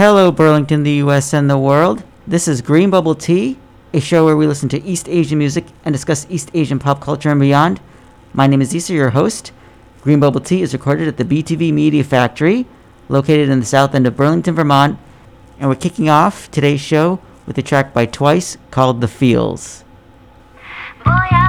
Hello, Burlington, the US, and the world. This is Green Bubble Tea, a show where we listen to East Asian music and discuss East Asian pop culture and beyond. My name is Issa, your host. Green Bubble Tea is recorded at the BTV Media Factory, located in the south end of Burlington, Vermont. And we're kicking off today's show with a track by Twice called The Feels. Boy,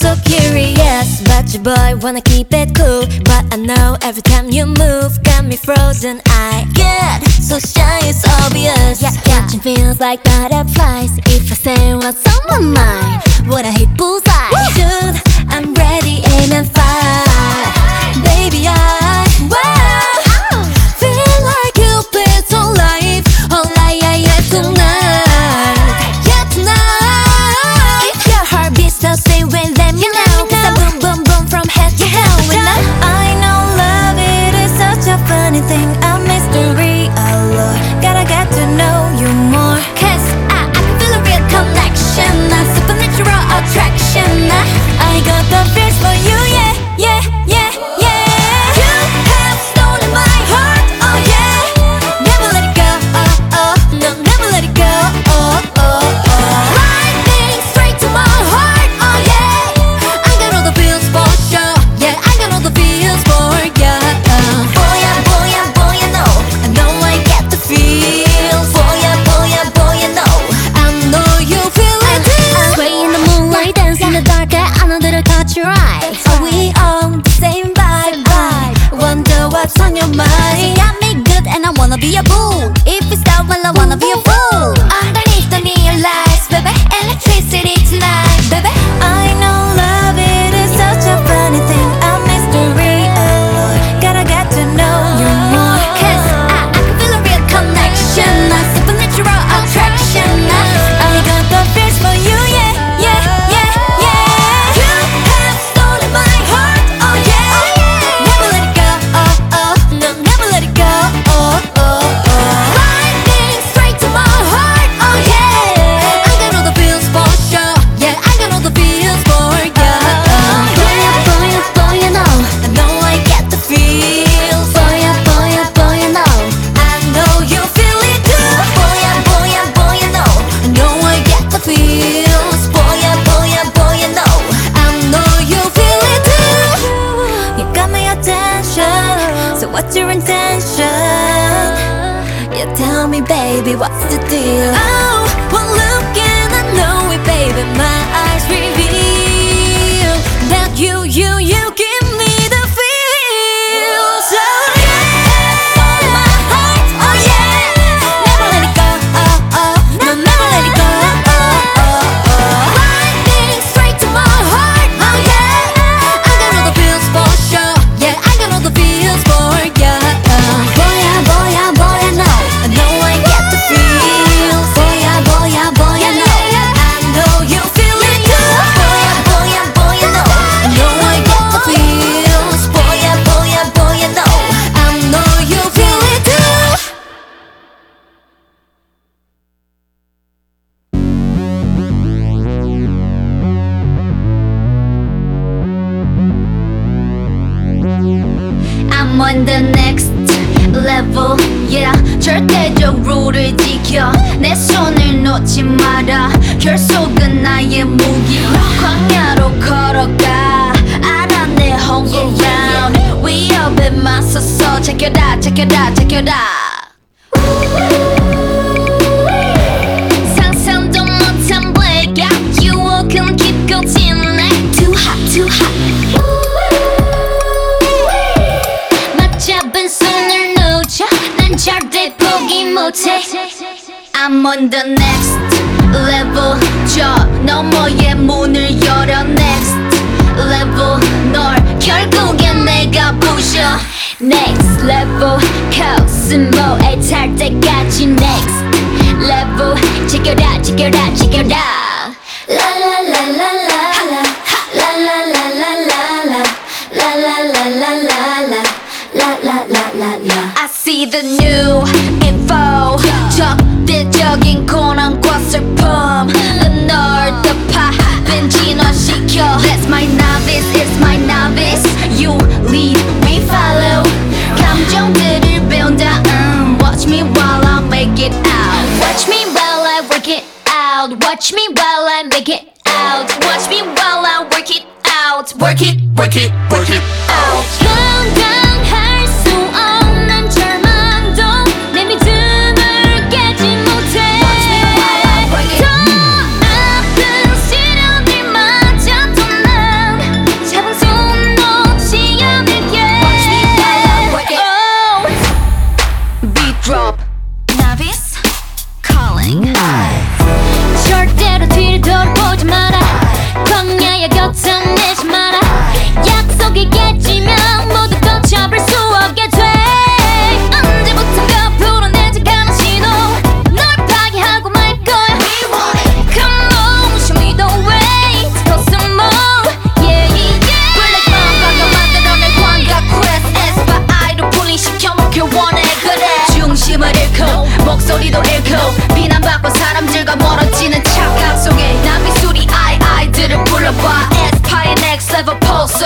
so curious But your boy wanna keep it cool But I know every time you move Got me frozen, I get so shy, it's obvious yeah, yeah. Catching feels like butterflies If I say what's on my mind Would I hit bullseye? Woo! Dude, I'm ready, aim and fire Baby, I what's the deal? on the next level yeah 절대적 룰을 지켜 내 손을 놓지 마라 결속은 나의 무기 광야로 걸어가 알아 내 홍콩 down 위협에 맞서서 제껴라 제껴라 제껴라 포기 못해 I'm on the next level 저 너머의 문을 열어 next level 널 결국엔 내가 부셔 next level 코스모에 탈 때까지 next level 지켜라 지켜라 지켜라 la la I see the new info. 적대적인 고난과 슬픔 널 덮아 진화시켜. That's my novice, it's my novice. You lead, we follow. 감정들을 배운 다음. Watch me while I make it out. Watch me while I work it out. Watch me while I make it out. Watch me while I work it out. Work it, work it, work it out.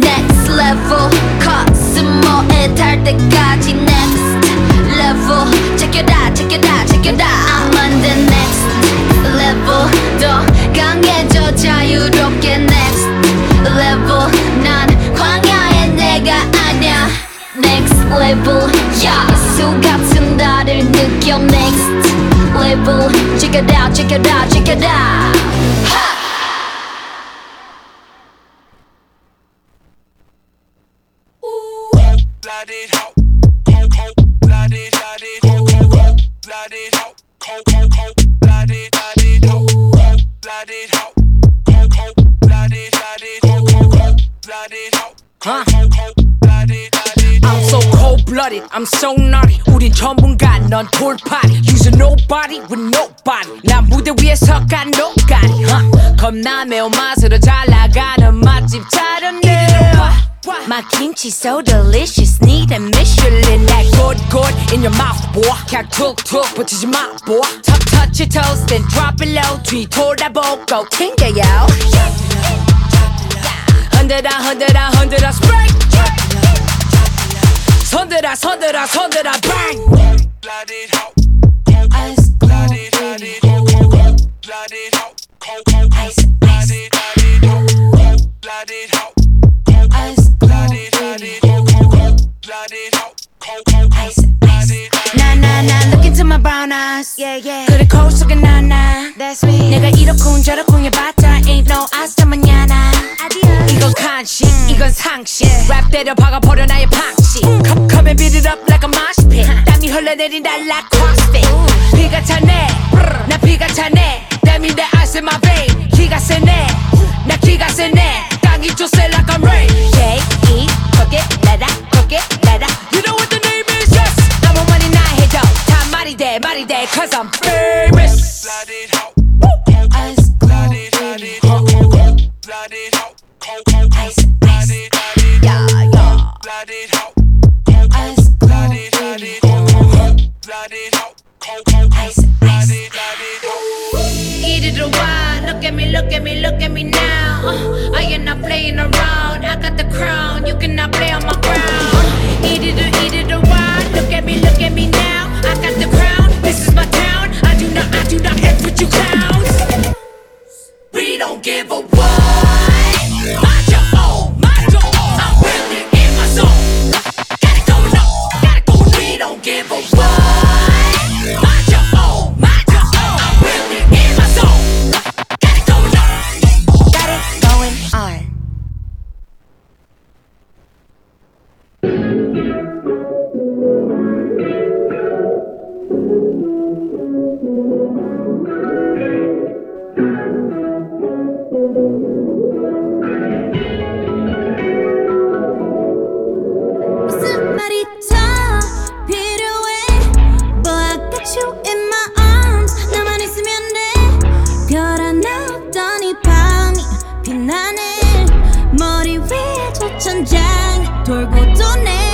next level 코스모에 달 때까지 next level check it out check it out check it out I'm on the next level 더 강해져 자유롭게 next level 난 광야의 내가 아냐 next level 야수 같은 나를 느껴 next level check it out check it out check it out Blood it ho, cold, cold, blood it, blood it, cold, cold, cold, blood it ho, cold, cold, cold, blood it, blood it ho, cold, blood it ho, cold, cold, blood it, blood it, cold, cold, cold, blood it ho, cold, cold, cold, blood it, blood it. I'm so cold blooded, I'm so naughty. 우린 전문가, 넌 돌팔이. Use nobody with nobody. 난 무대 위에서 간 노가리. huh? 겁나 매운맛으로 잘 나가는 맛집 차렸네. My kimchi so delicious, need a Michelin. That good, good in your mouth, boy. 그냥 툭툭 붙이지 마, boy. Touch, touch your toes, then drop it low. 뒤 돌아보고 튕겨요. 흔들어, 흔들어, 흔들어, spring. 손들어 손들어 손들어 bang Blood it ho, cold, cold, blood it, blood it, cold, cold, cold, blood it ho, cold, cold, brown eyes yeah, yeah. 그래 거울 속에 나나 That's me 내가 이렇군 저렇군 해봤자 ain't no hasta mañana 이건 간식 이건 상식 랩 때려 박아버려 나의 방식 Come, come and beat it up like a mosh pit 땀이 흘러내린다 like crossfit 비가 차네 나 비가 차네 땀이 내 ice in my vein 기가 세네 나 기가 세네 땅이 좁세 like I'm rain cook it let that, body that, cause I'm famous. Ice cold, ice, ice, yeah, yeah. Ice cold, ice, ice. Eat it look at me, look at me, look at me now. Uh, I am not playing around, I got the crown, you cannot play on my ground. Uh, eat it don't give a what? Mind your own mind your own. I'm really in my zone. Got it going on Got it going We don't give a what? Mind your own mind your own. I'm really in my zone. Got it going on Got it going on. We are 천장 돌고 도네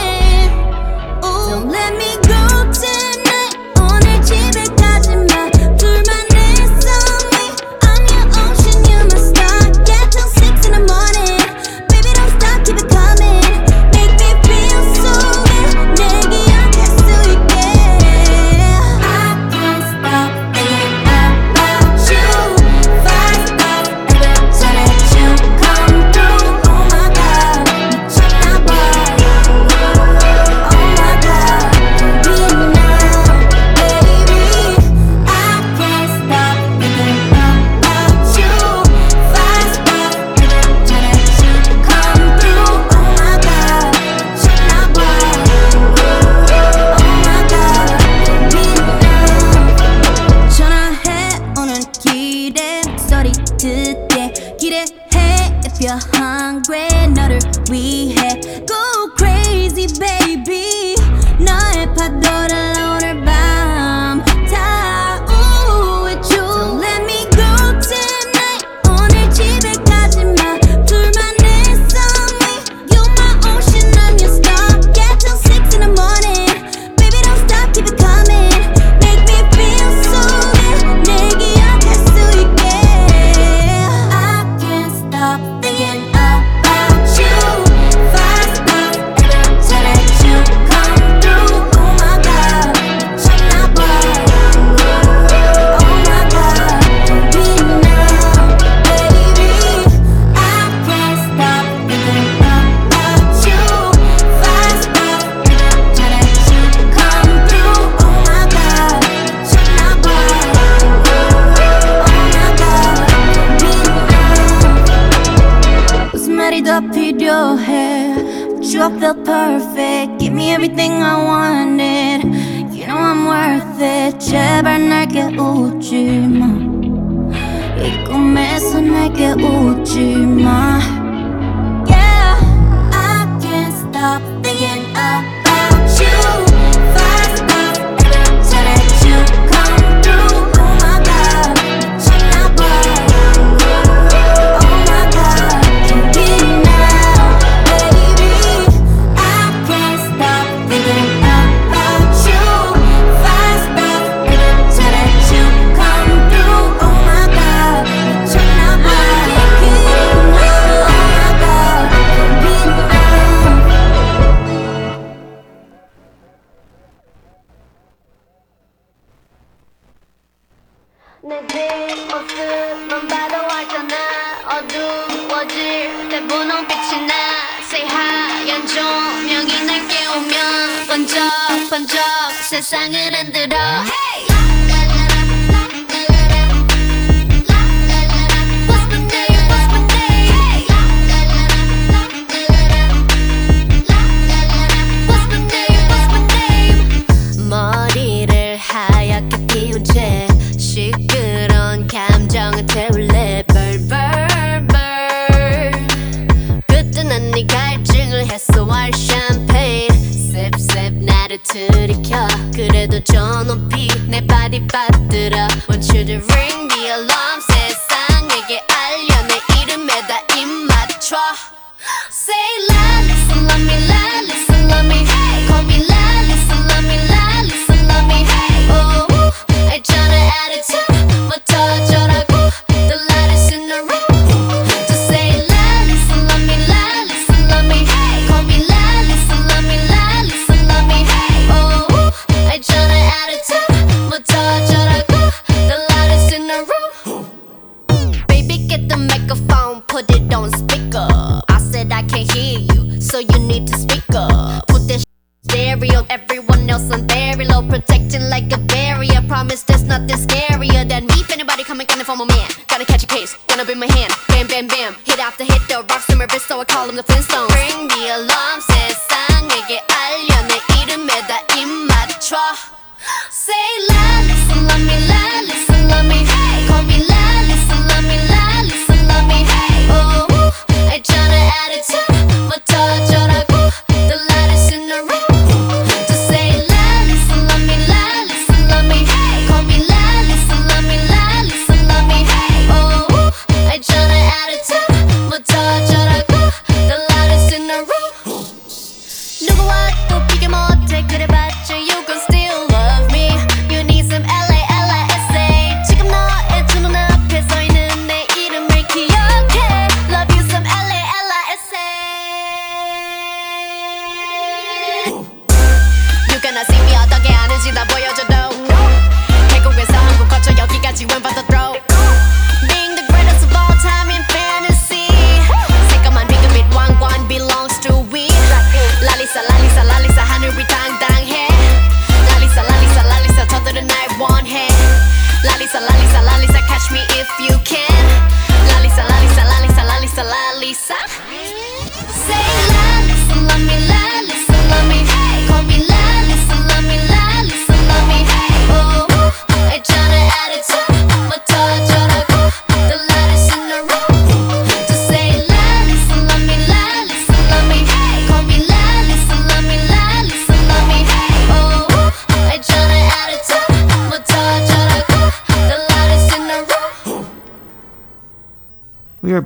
up. Put that stereo, everyone else on very low, protecting like a barrier. Promise there's nothing scarier than me. If anybody coming, gonna form a man. Gotta catch a case, gonna be my hand. Bam, bam, bam. Hit after hit, the rocks in my wrist, so I call him the Flintstone.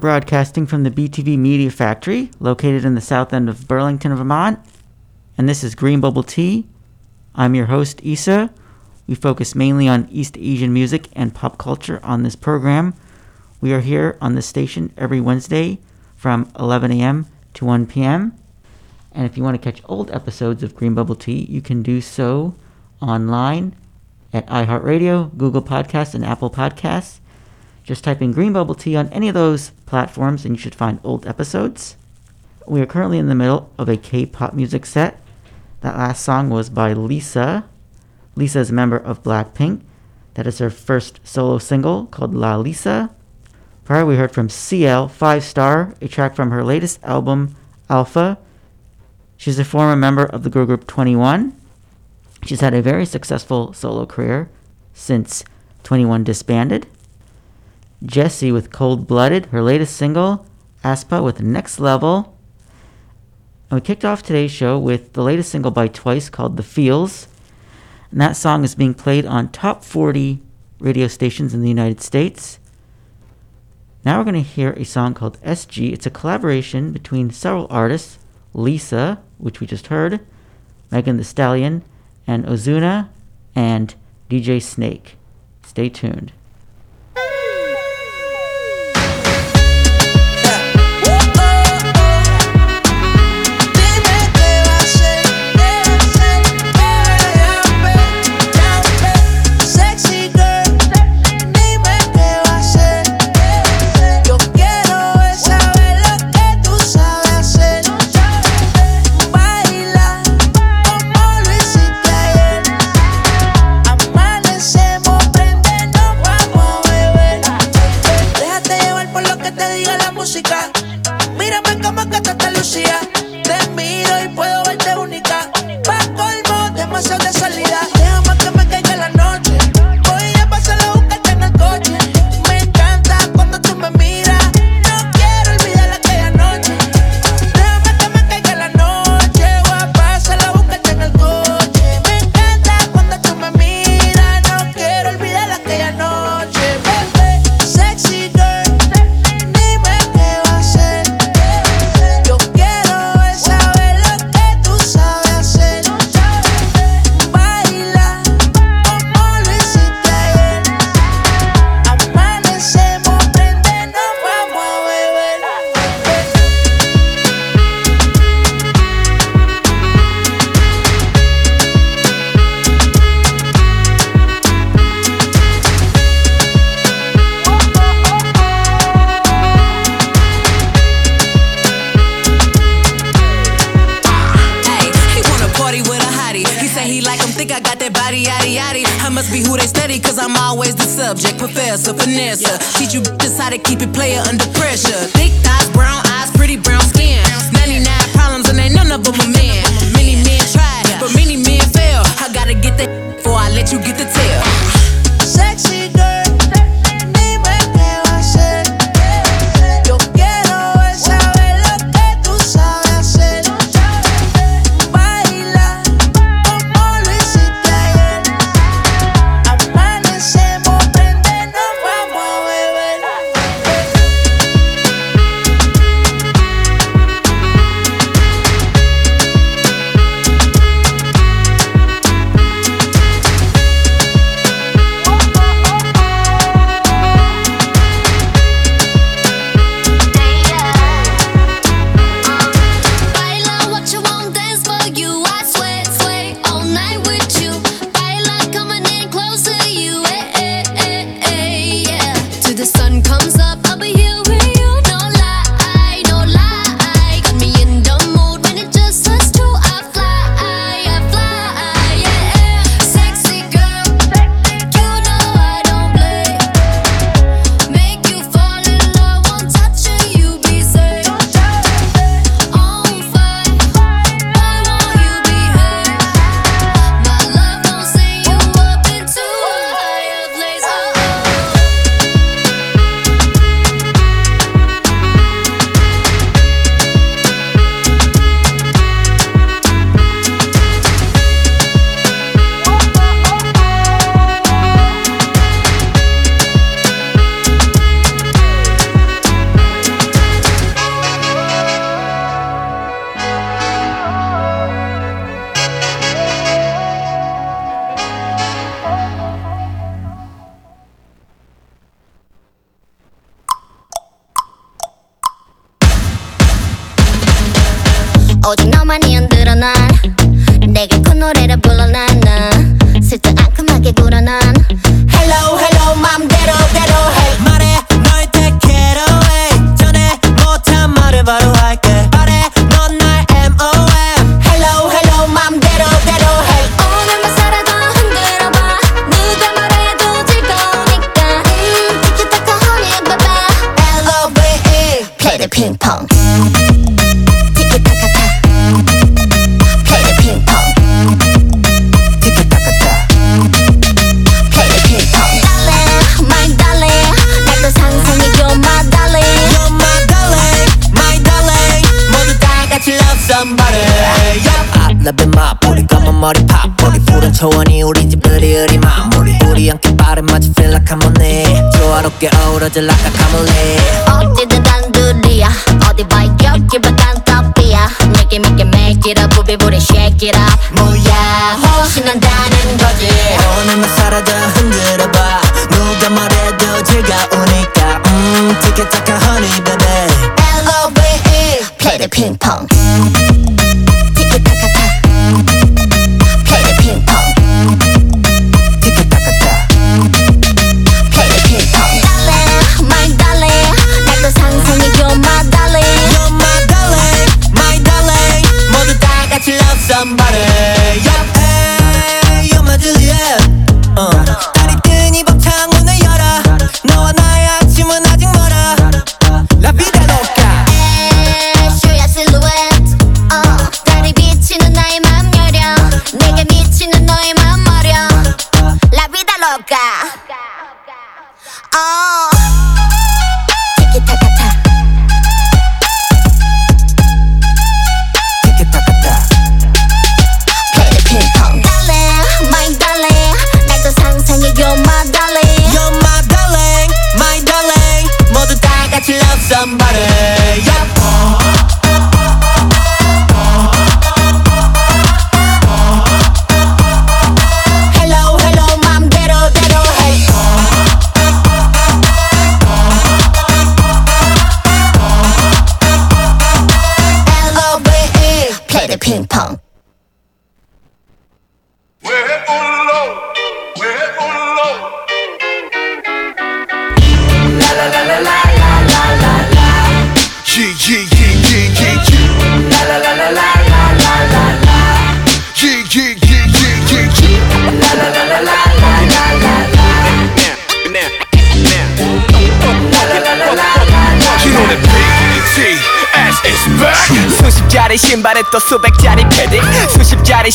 Broadcasting from the BTV Media Factory, located in the south end of Burlington, Vermont. And this is Green Bubble Tea. I'm your host, Issa. We focus mainly on East Asian music and pop culture on this program. We are here on this station every Wednesday from 11 a.m. to 1 p.m. And if you want to catch old episodes of Green Bubble Tea, you can do so online at iHeartRadio, Google Podcasts, and Apple Podcasts. Just type in Green Bubble Tea on any of those platforms and you should find old episodes. We are currently in the middle of a K pop music set. That last song was by Lisa. Lisa is a member of Blackpink. That is her first solo single called LALISA. Prior, we heard from CL, Five Star, a track from her latest album, Alpha. She's a former member of the girl group 2NE1. She's had a very successful solo career since 2NE1 disbanded. Jessi with Cold Blooded, her latest single, aespa with Next Level. And we kicked off today's show with the latest single by Twice called The Feels. And that song is being played on top 40 radio stations in the United States. Now we're going to hear a song called SG. It's a collaboration between several artists Lisa, which we just heard, Megan Thee Stallion, and Ozuna, and DJ Snake. Stay tuned.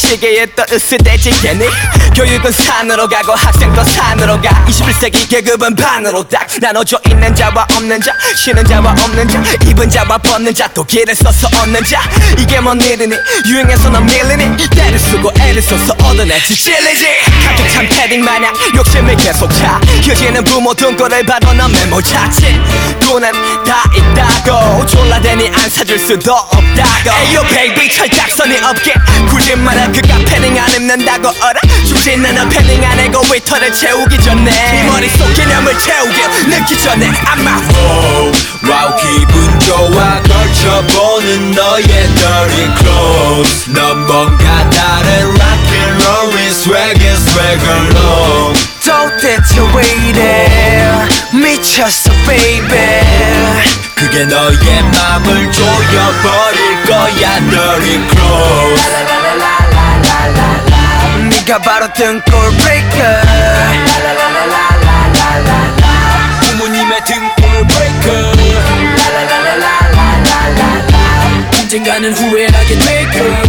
시계에 또 으스대지 개닉 교육은 산으로 가고 학생도 산으로 가. 21세기 계급은 반으로 딱 나눠져 있는 자와 없는 자 쉬는 자와 없는 자 입은 자와 벗는 자또 길을 써서 얻는 자. 이게 뭔 일이니? 유행해서는 밀리니? 때를 쓰고 애를 써서 얻어내지 찔리지. 가득 찬 패딩 마냥 욕심을 계속 차. 휴지는 부모 등골을 봐도 넌 메모 자칫 돈은 다 있다고. 졸라대니 안 사줄 수도 없다고. 에이요 베이비 철딱선이 없게 굳이 말아 그가 패딩 안 입는다고. 어라 죽진 않아 패딩 안에 고 위터를 채우기 전에 네 머릿속 개념을 채우길 늦기 전에 아마. 와우 와우 기분 좋아 걸쳐보는 너의 dirty clothes. 넌 뭔가 다른 rock and roll인 swagin swagger long 도대체 왜 이래? 미쳤어 baby. 그게 너의 맘을 조여버릴 거야 dirty clothes 네가 바로 등골 breaker 부모님의 등골 breaker 언젠가는 후회하게 될 거야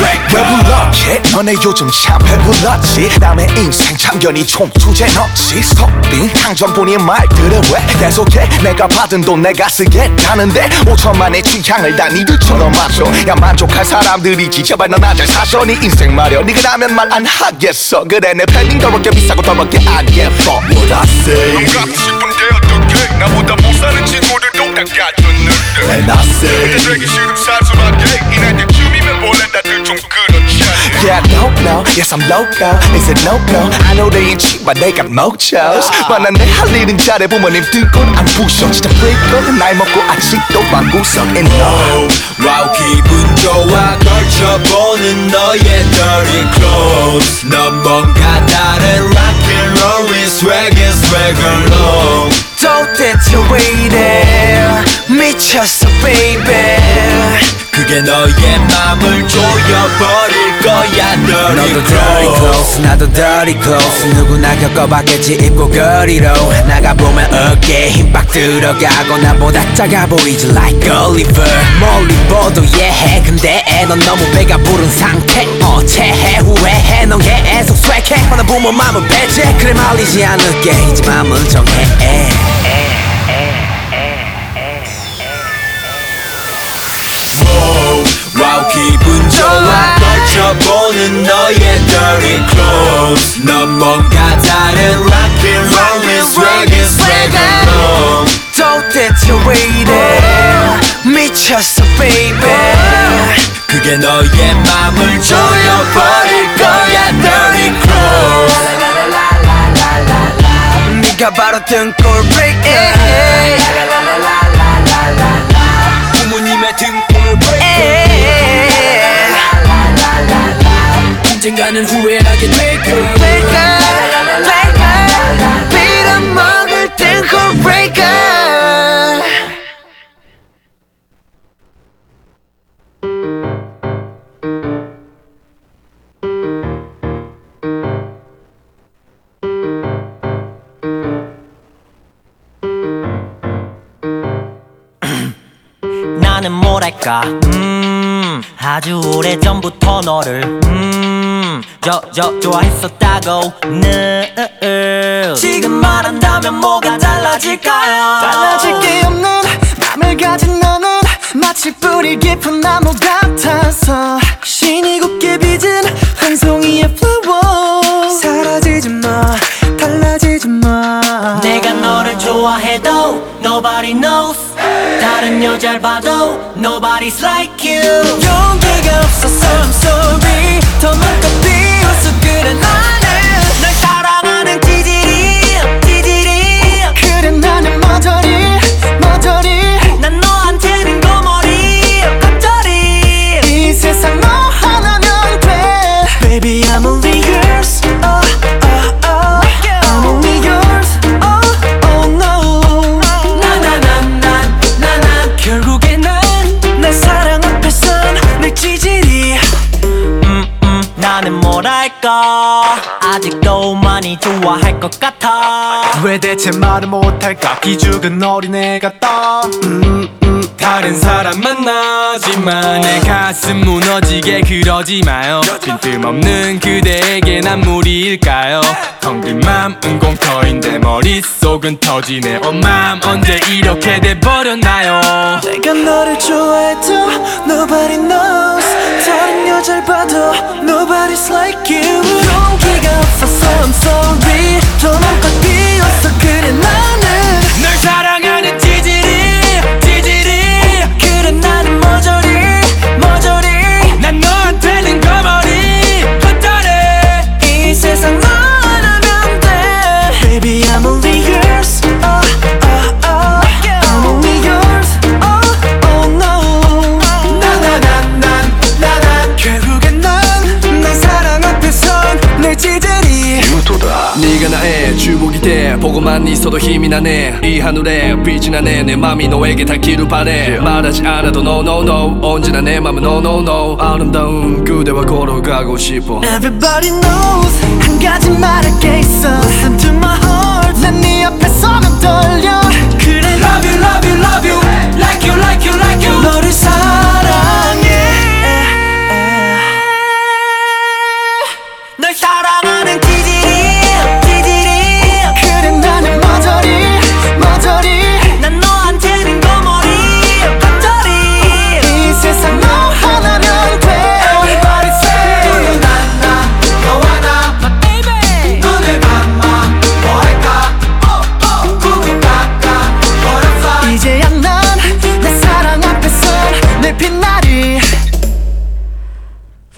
왜 불렀지? 너네 요즘 참 배불렀지? 남의 인생 참견이 총 주제 넣지? 스톱빈 강전분이 말들을 왜 계속해? 내가 받은 돈 내가 쓰겠다는데 5천만의 취향을 다 니들처럼 마셔. 야 만족할 사람들이지 제발 넌 아들 사셔 네 인생 말여 네가 나면 말 안 하겠어. 그래 내 팬딩 더럽게 비싸고 더럽게 안 예뻐. What I say? 갖고 싶은데 어떡해? 나보다 못 사는 친구들도 다 갖췄는데 And I say. 되기 싫음 사소하게 이날 때쯤 that do some good. Yeah, I don't know. Yes, I'm loco. Is it no go? I know they ain't cheap, but they got mochos. 만난 내할 일은 잘해 부모님 등골 안 부셔. 진짜 freak 나이 먹고 아직도 방구석 and no. 와우 기분 좋아 걸쳐보는 너의 dirty clothes 넌 뭔가 다른 rock and roll is swag and swag alone 도대체 왜 이래 미쳤어 baby 그게 너의 맘을 조여버릴 거야 dirty 너도 dirty clothes 나도 dirty clothes. 누구나 겪어봤겠지 입고 거리로. 나가보면 어깨에 힘빡 들어가고 나보다 작아 보이지 like Oliver. 멀리 보도 예해. 근데 넌 너무 배가 부른 상태. 어 체해 후회해. 넌 계속 swag해 하나 보면 마음은 배제 그래 말리지 않을게. 이제 마음은 정해. Wow, 와우 기분 좋아 걸쳐보는 너의 dirty clothes 넌 뭔가 다른 rock and roll is swag and swag alone 도대체 왜 이래 미쳤어 baby 그게 너의 맘을 조여버릴 거야 dirty clothes 네가 바로 등골 breaker 부모님의 등골 언젠가는 후회하게 될 거야 breaker breaker 빌어먹을 등골 breaker 나는 뭐랄까? 음 아주 오래전부터 너를 음 저저 좋아했었다고. 늘 지금 말한다면 뭐가 달라질까요? 달라질 게 없는 맘을 가진 너는 마치 뿌리 깊은 나무 같아서 신이 곱게 빚은 한 송이의 flower 사라지지 마 달라지지 마. 내가 너를 좋아해도 nobody knows. 다른 여자를 봐도 nobody's like you. 용기가 없어서 I'm sorry. 더 많고 비 and 왜 대체 말을 못할까? 기죽은 어린애 같다 다른 사람 만나지만 내 가슴 무너지게 그러지 마요. 빈틈없는 그대에게 난 무리일까요? 텅빈 맘은 공터인데 머릿속은 터지네. 어맘 언제 이렇게 돼버렸나요? 내가 너를 좋아해도 Nobody knows. 다른 여자를 봐도 Nobody's like you. 용기가 없어서 I'm sorry. 더 맘껏 비웠어. 그래 나는 널 사랑 네가 나의 주복이 돼 보고만 있어도 힘이 나네 이 하늘에 빛이 나네 내 맘이 너에게 닿기를 바래 말하지 않아도 no no no 언제나 내 맘은 no no no 아름다운 그대와 걸어가고 싶어 Everybody knows 한 가지 말할 게 있어 Listen to my heart 난네 앞에 서면 떨려 그래 Love you love you love you Like you like you like you 너를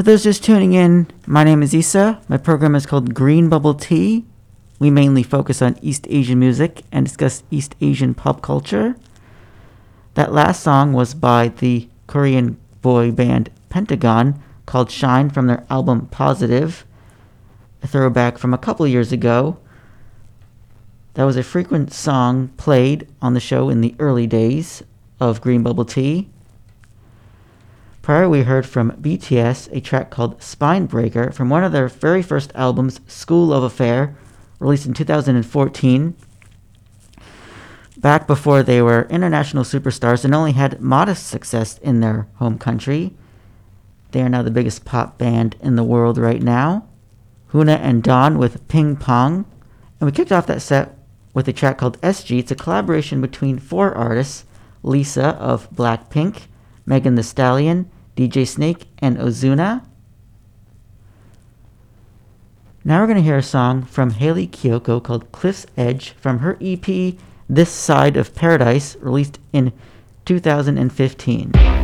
those just tuning in, my name is Isa. My program is called Green Bubble Tea. We mainly focus on East Asian music and discuss East Asian pop culture. That last song was by the Korean boy band Pentagon called Shine from their album Positive, a throwback from a couple years ago. That was a frequent song played on the show in the early days of Green Bubble Tea. Prior, we heard from BTS a track called Spine Breaker from one of their very first albums, Skool Luv Affair, released in 2014. Back before they were international superstars and only had modest success in their home country. They are now the biggest pop band in the world right now. HyunA and Dawn with Ping Pong. And we kicked off that set with a track called SG. It's a collaboration between four artists Lisa of Blackpink, Megan Thee Stallion, DJ Snake, and Ozuna. Now we're going to hear a song from Hayley Kiyoko called Cliff's Edge from her EP This Side of Paradise, released in 2015.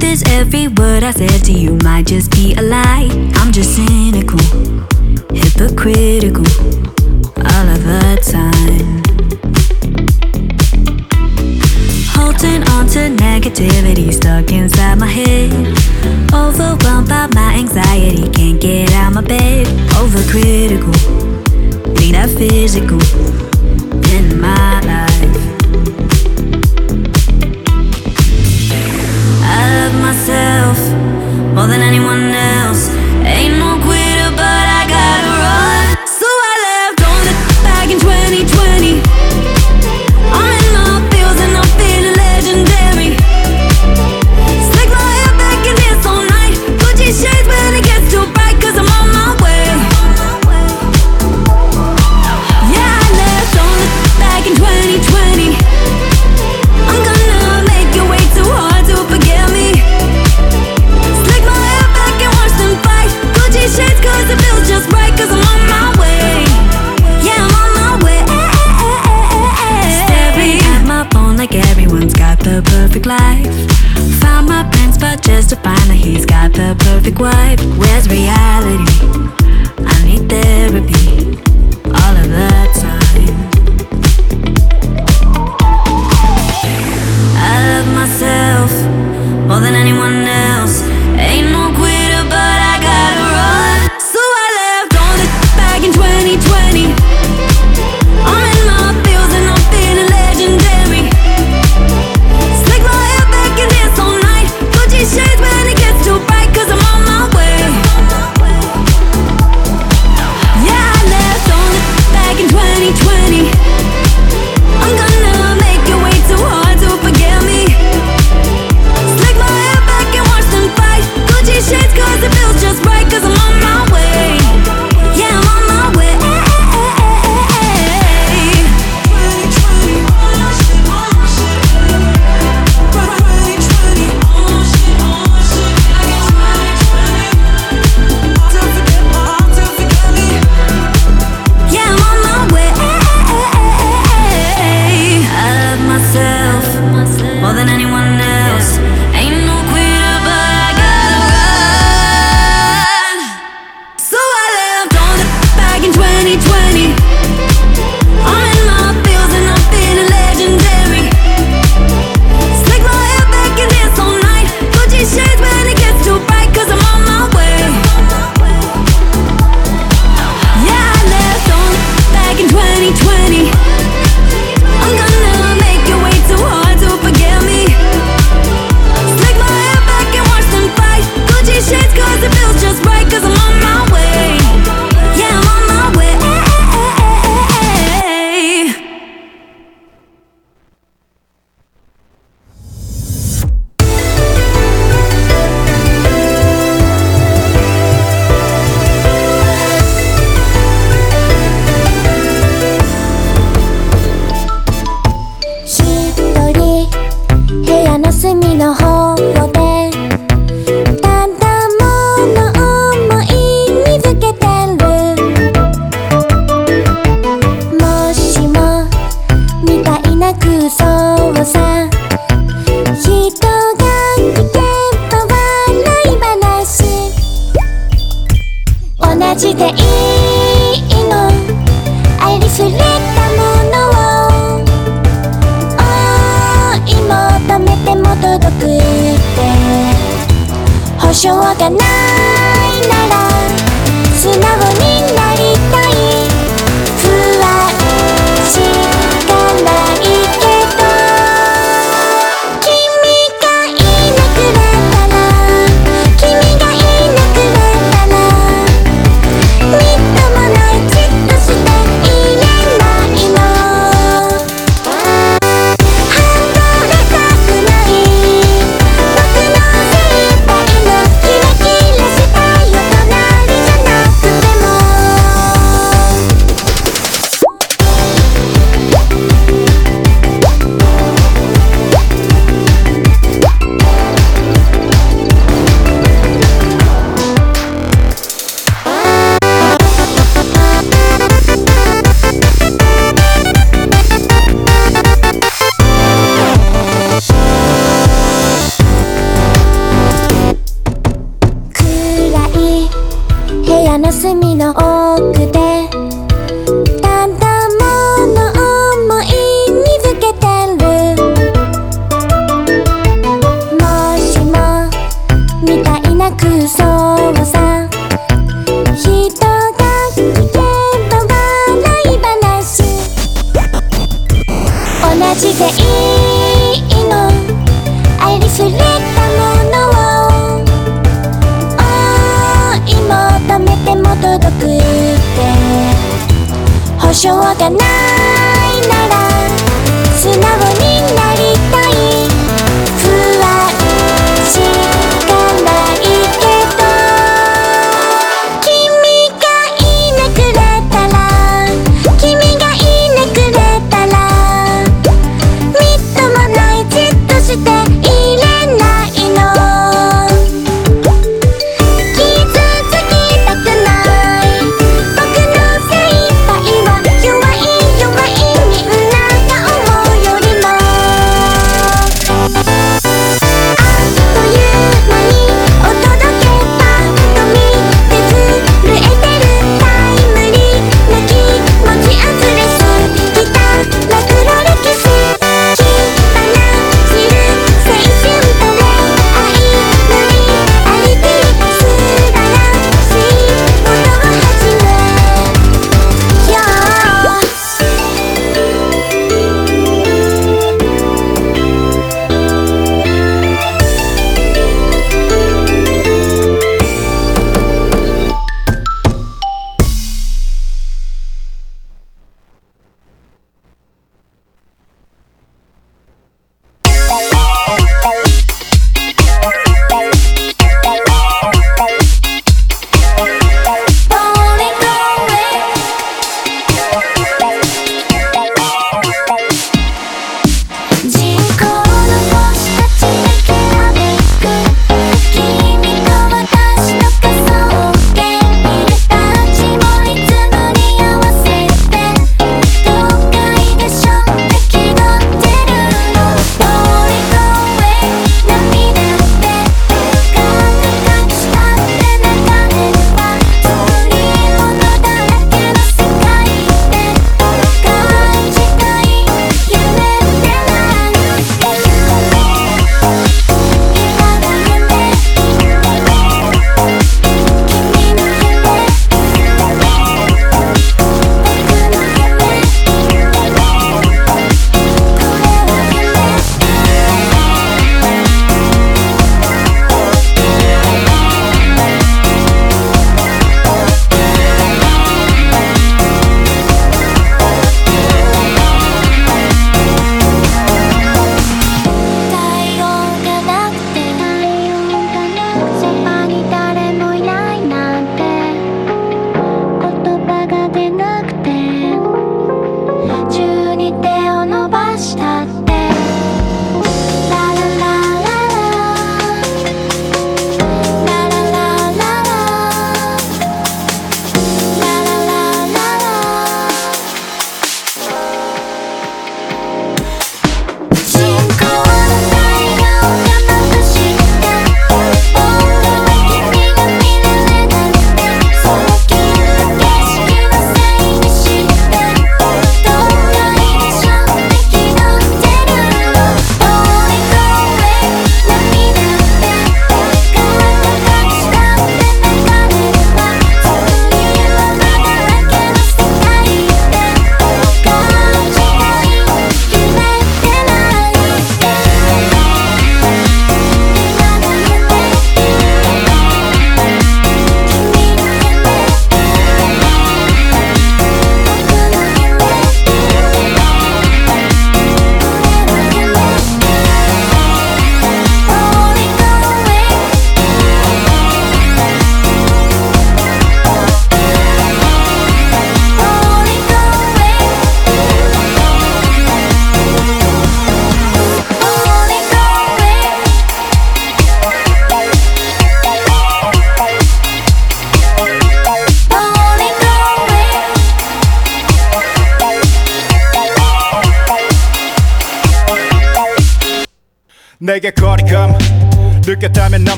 this every word I said to you might just be a lie. I'm just cynical, hypocritical, all of the time. Holding on to negativity stuck inside my head. Overwhelmed by my anxiety, can't get out my bed. Overcritical, need that physical in my life. night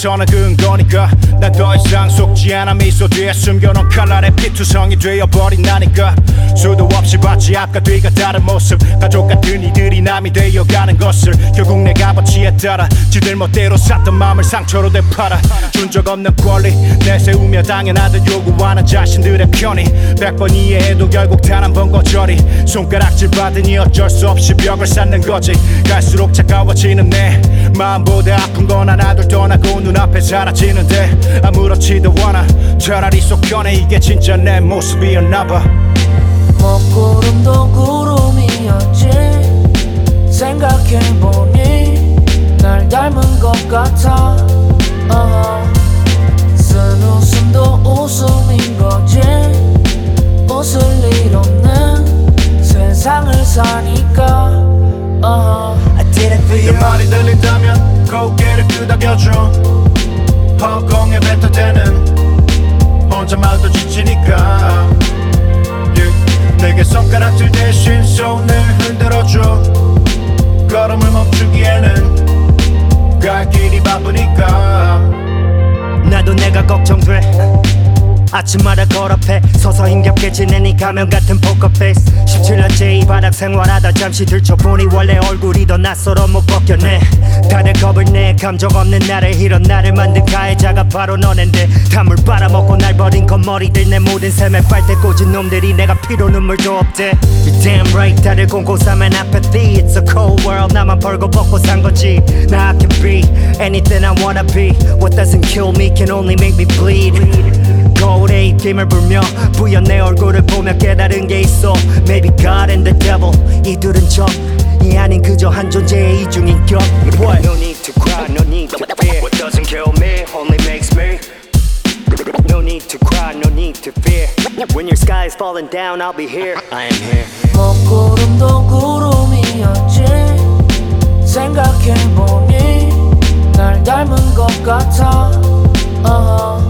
시선은 근거니까. 나 더 이상 속지 않아. 미소 뒤에 숨겨놓은 칼날의 피투성이 되어버린 나니까. 수도 없이 봤지. 앞과 뒤가 다른 모습. 가족 같은 이들이 남이 되어가는 것을. 결국 내 값어치에 따라 지들 멋대로 샀던 마음을 상처로 되팔아. 준 적 없는 권리 내세우며 당연하듯 요구하는 자신들의 편이. 백번 이해해도 결국 단 한 번 거절이. 손가락질 받으니 어쩔 수 없이 벽을 쌓는 거지. 갈수록 차가워지는 내 보다 아픈 건 하나둘 떠나고 눈앞에 사라지는데 아무렇지도 않아. 차라리 속 편해. 이게 진짜 내 모습이었나 봐. 먹구름도 구름이었지. 생각해보니 날 닮은 것 같아. Uh 쓴 웃음도 웃음인 거지. 웃을 일 없는 세상을 사니까 I did it for 내 말이 들린다면 고개를 끄덕여줘. 허공에 뱉어대는 혼잣말도 지치니까. Yeah. 내게 손가락질 대신 손을 흔들어줘. 걸음을 멈추기에는 갈 길이 바쁘니까. 나도 내가 걱정돼 아침마다 걸어패 서서 힘겹게 지내니 가면 같은 포커페이스. 17년째 이 바닥 생활하다 잠시 들춰보니 원래 얼굴이 더 낯설어 못 벗겨내. 다들 겁을 내 감정 없는 나를 이런 나를 만든 가해자가 바로 너넨데. 담을 빨아먹고 날 버린 건머리들 내 모든 삶에 빨대 꽂은 놈들이 내가 피로 눈물도 없대. You're damn right 다들 공고삼한 apathy. It's a cold world 나만 벌고 벗고 산 거지. Now I can be anything I wanna be. What doesn't kill me can only make me bleed 거울에 입김을 불며 부연 내 얼굴을 보며 깨달은 게 있어 Maybe God and the devil 이둘은 적이 아닌 그저 한 존재의 이중인격 What? No need to cry, no need to fear What doesn't kill me only makes me No need to cry, no need to fear When your sky is falling down, I'll be here I am here 먹구름도 구름이었지 생각해보니 날 닮은 것 같아 uh 쓴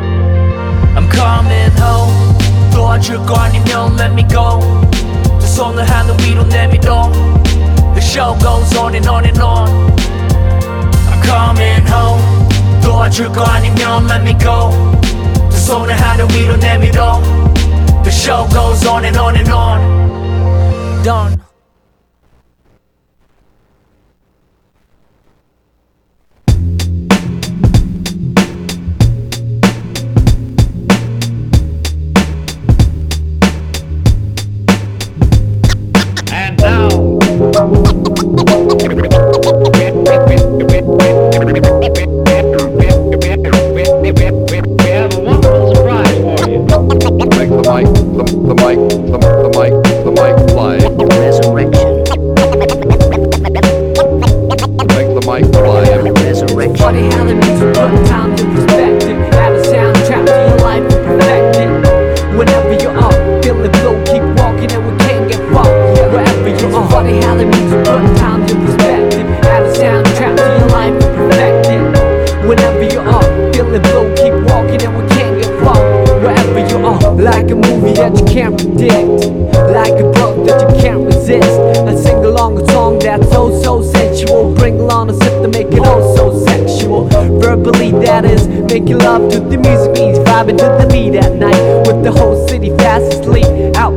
coming home 도와줄 거 아니면 let me go 두 손을 하늘 위로 내밀어 The show goes on and on and on I'm coming home 도와줄 거 아니면 let me go 두 손을 하늘 위로 내밀어 The show goes on and on and on Done The, mic, that you can't predict. Like a book that you can't resist. And sing along a song that's so so sensual. Bring along a sip to make it all so sexual. Verbally that is Making love. To the music means Vibing to the beat at night. With the whole city fast asleep. Out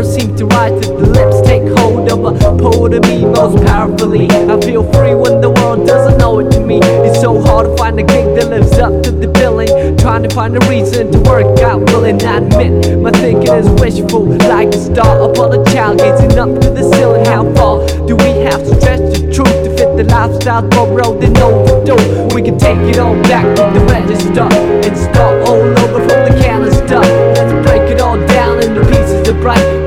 words seem to rise to the lips. Take hold of a poet to me most powerfully. I feel free when the world doesn't know it to me. It's so hard to find a gig that lives up to the billing. Trying to find a reason to work out Willing I admit my thinking is wishful. Like a star upon a child gazing up to the ceiling. How far do we have to stretch the truth To fit the lifestyle borrowed and overdue We can take it all back to the register And start all over from the canister. Let's break it all down into pieces of bright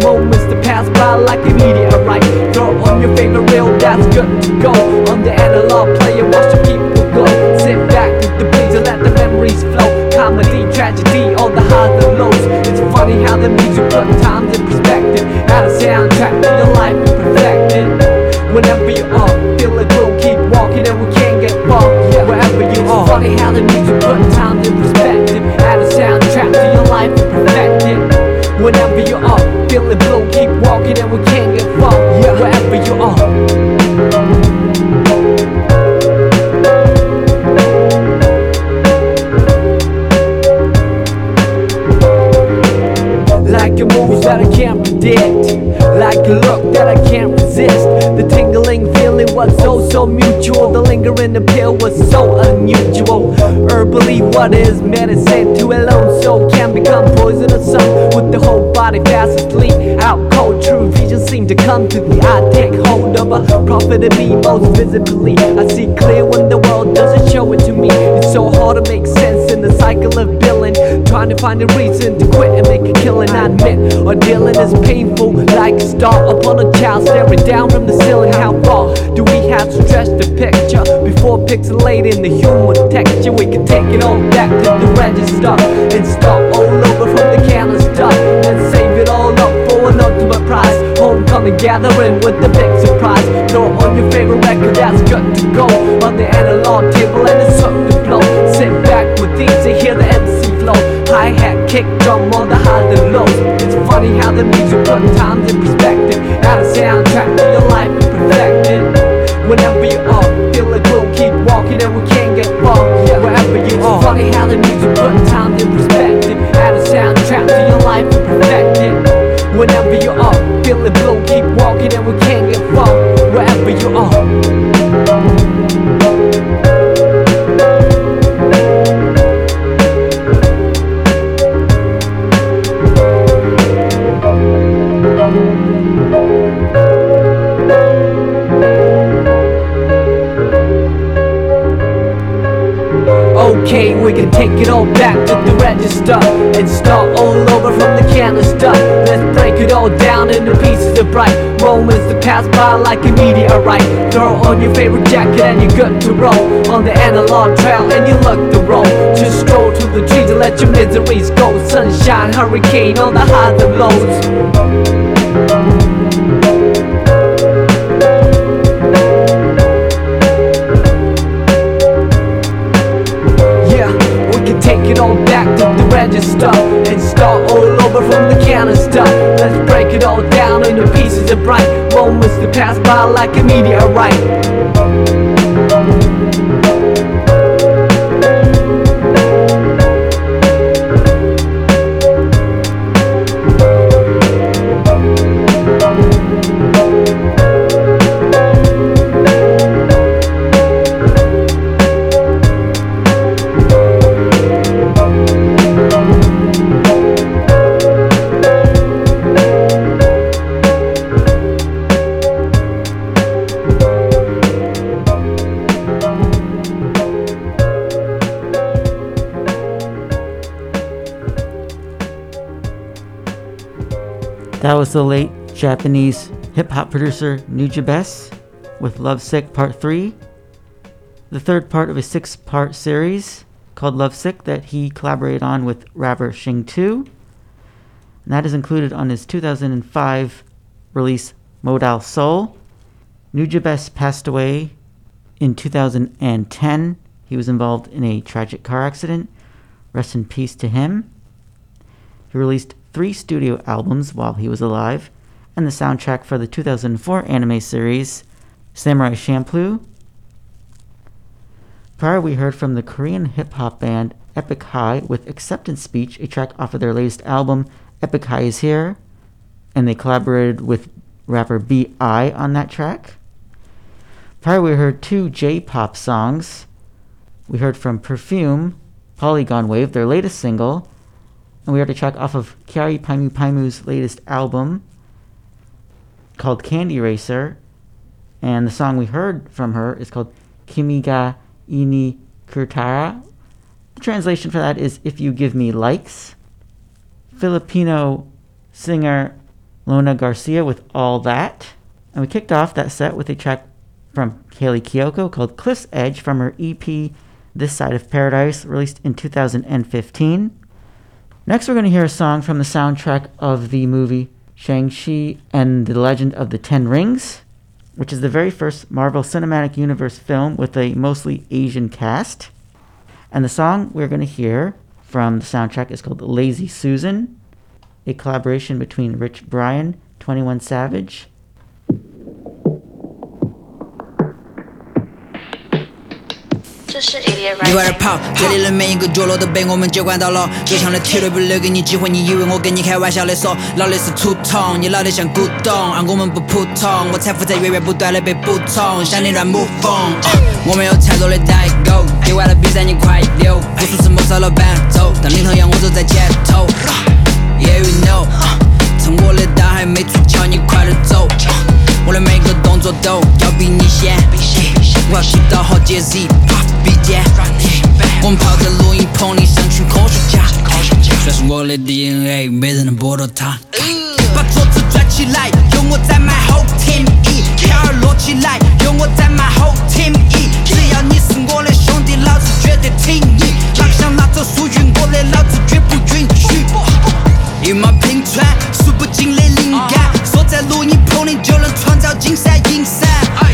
by like a meteorite Throw on your favorite reel, that's good to go. On the analog player, watch the people go. Sit back with the breeze and let the memories flow. Comedy, tragedy, all the highs and lows. It's funny how the music put times in perspective. Add a soundtrack to your life and perfect it Whenever you are, feel it will keep walking and we can't get far. Yeah. Wherever you are Funny how the music put times in perspective. Add a soundtrack to your life and perfect it Whenever you are, feel it blow, keep walking and we can't get far. Wherever you are was so so mutual. The lingering appeal was so unusual. Herbally, what is medicine to a lone soul can become poison poisonous. Some with the whole body fast asleep. Out cold, true vision seem to come to me. I take hold of a prophet in me most visibly. I see clear when the world doesn't show it to me. It's so hard to make sense cycle of billing. Trying to find a reason to quit and make a killing. I admit, or dealing is painful. Like a star upon a child staring down from the ceiling. How far do we have to stretch the picture before pixelating the human texture? We can take it all back to the register and start all over from the careless stuff and save it all up for an ultimate prize. Homecoming gathering with the big surprise. Throw on your favorite record that's good to go on the analog table and it's up to blow. Sit back with these and hear the MC flow. Hi hat, kick drum on the highs and lows. It's funny how the music put times in perspective. Add a soundtrack to your life and perfect it. Whenever you are, feel like we'll keep walking and we can't get far. Wherever you are, funny how the music put times in perspective. Add a soundtrack to your life and perfect it. Whenever you are, feel it blow, keep walking and we can't get far. Wherever you are. Take it all back to the register and start all over from the canister. Let's break it all down into pieces of bright moments that pass by like a meteorite. Throw on your favorite jacket and you're good to roll on the analog trail and you look the roll. Just stroll to the trees and let your miseries go. Sunshine, hurricane on the highs and lows. Take it all back to the register and start all over from the canister. Let's break it all down into pieces of bright moments that pass by like a meteorite. That was the late Japanese hip hop producer Nujabes with Lovesick Part 3, the third part of a six part series called Lovesick that he collaborated on with rapper Shing02. And that is included on his 2005 release Modal Soul. Nujabes passed away in 2010. He was involved in a tragic car accident. Rest in peace to him. He released three studio albums while he was alive, and the soundtrack for the 2004 anime series Samurai Champloo. Prior, we heard from the Korean hip hop band Epik High with Acceptance Speech, a track off of their latest album, Epik High is Here, and they collaborated with rapper B.I. on that track. Prior, we heard two J pop songs. We heard from Perfume, Polygon Wave, their latest single, and we heard a track off of Kyary Pamyu Pamyu's latest album called Candy Racer. And the song we heard from her is called Kimi ga Iine Kuretara. The translation for that is If You Give Me Likes. Filipino singer Lona Garcia with All That. And we kicked off that set with a track from Hayley Kiyoko called Cliff's Edge from her EP This Side of Paradise, released in 2015. Next, we're going to hear a song from the soundtrack of the movie Shang-Chi and the Legend of the Ten Rings, which is the very first Marvel Cinematic Universe film with a mostly Asian cast. And the song we're going to hear from the soundtrack is called Lazy Susan, a collaboration between Rich Brian, 21 Savage, 是 Idiot 你外 Rising 儿跑，这里的每一个角落都被我们接管到了。就像那铁路不留给你机会，你以为我跟你开玩笑的说，老的是土桶，你老的像古董，而我们不普通，我财富在源源不断的被补充，向你乱目风。我没有太多的代沟，比完了比赛你快溜，无数次谋杀了伴奏，当领头羊我走在前头。Yeah you know，趁我的刀还没出鞘，你快点走。我的每个动作都要比你先，我要洗到好节 Z，笔尖。我们泡在录音棚里，像群科学家，这是我的 DNA，没人能剥夺它。把桌子转起来，有我在 my whole team E，票儿摞起来，有我在 my whole team E。只要你是我的兄弟，老子绝对挺你。哪个想拿走属于我的，老子绝不允许。一马平川，数不尽的灵感，说在录音棚里就能创造金山银山。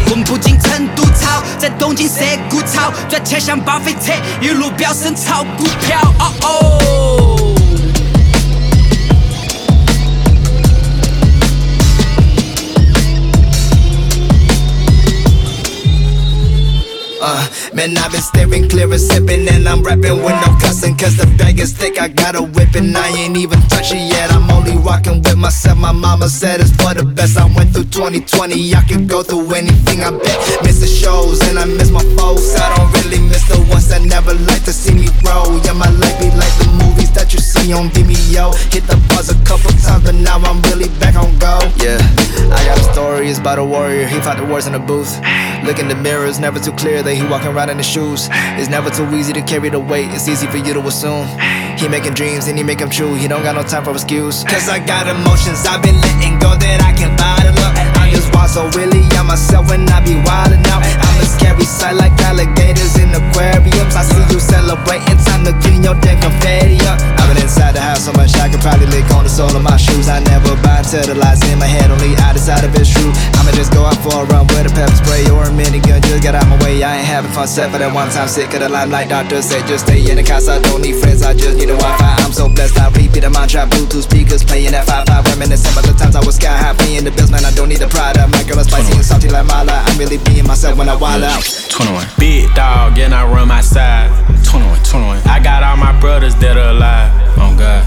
混不进成都潮，在东京涩谷潮，赚钱像巴菲特，一路飙升炒股票。哦哦。Uh, man, I've been staring clear and sipping, and I'm rapping with no cussing. Cause the bag is thick, I got a whipping. I ain't even touch it yet, I'm only rocking with myself. My mama said it's for the best. I went through 2020, I could go through anything, I bet. Miss the shows, and I miss my folks. I don't really miss the ones that never like to see me grow. Yeah, my life be like the movies that you see on Vimeo. Hit the buzz a couple times, but now I'm really back on go. Yeah, I got stories about a warrior. He fought the wars in the booth. Look in the mirror, it's never too clear that he walking around in his shoes. It's never too easy to carry the weight, it's easy for you to assume. He making dreams and he make them true. He don't got no time for excuse. Cause I got emotions I've been letting go that I can bottle up. So really I'm myself when I be wildin' out. I'm a scary sight like alligators in aquariums. I see you celebrating, time to clean your damn confetti up. I've been inside the house so much I could probably lick on the sole of my shoes. I never buy into the lies in my head, only I decide if it's true. I'ma just go out for a run with a pepper spray or a minigun. Just get out my way, I ain't having fun. Set for that one time, sick of the limelight. Doctor said just stay in the house. I don't need friends, I just need a Wi-Fi. I'm so blessed, I repeat my trap. Bluetooth speakers playing at 5-5. Reminiscing about the times I was sky high, paying the bills. Man, I don't need the pride. My girl is spicy and salty like Mala. I'm really being myself when I wild out. 21. Big dog, and I run my side. 21, 21. I got all my brothers that are alive. Oh God.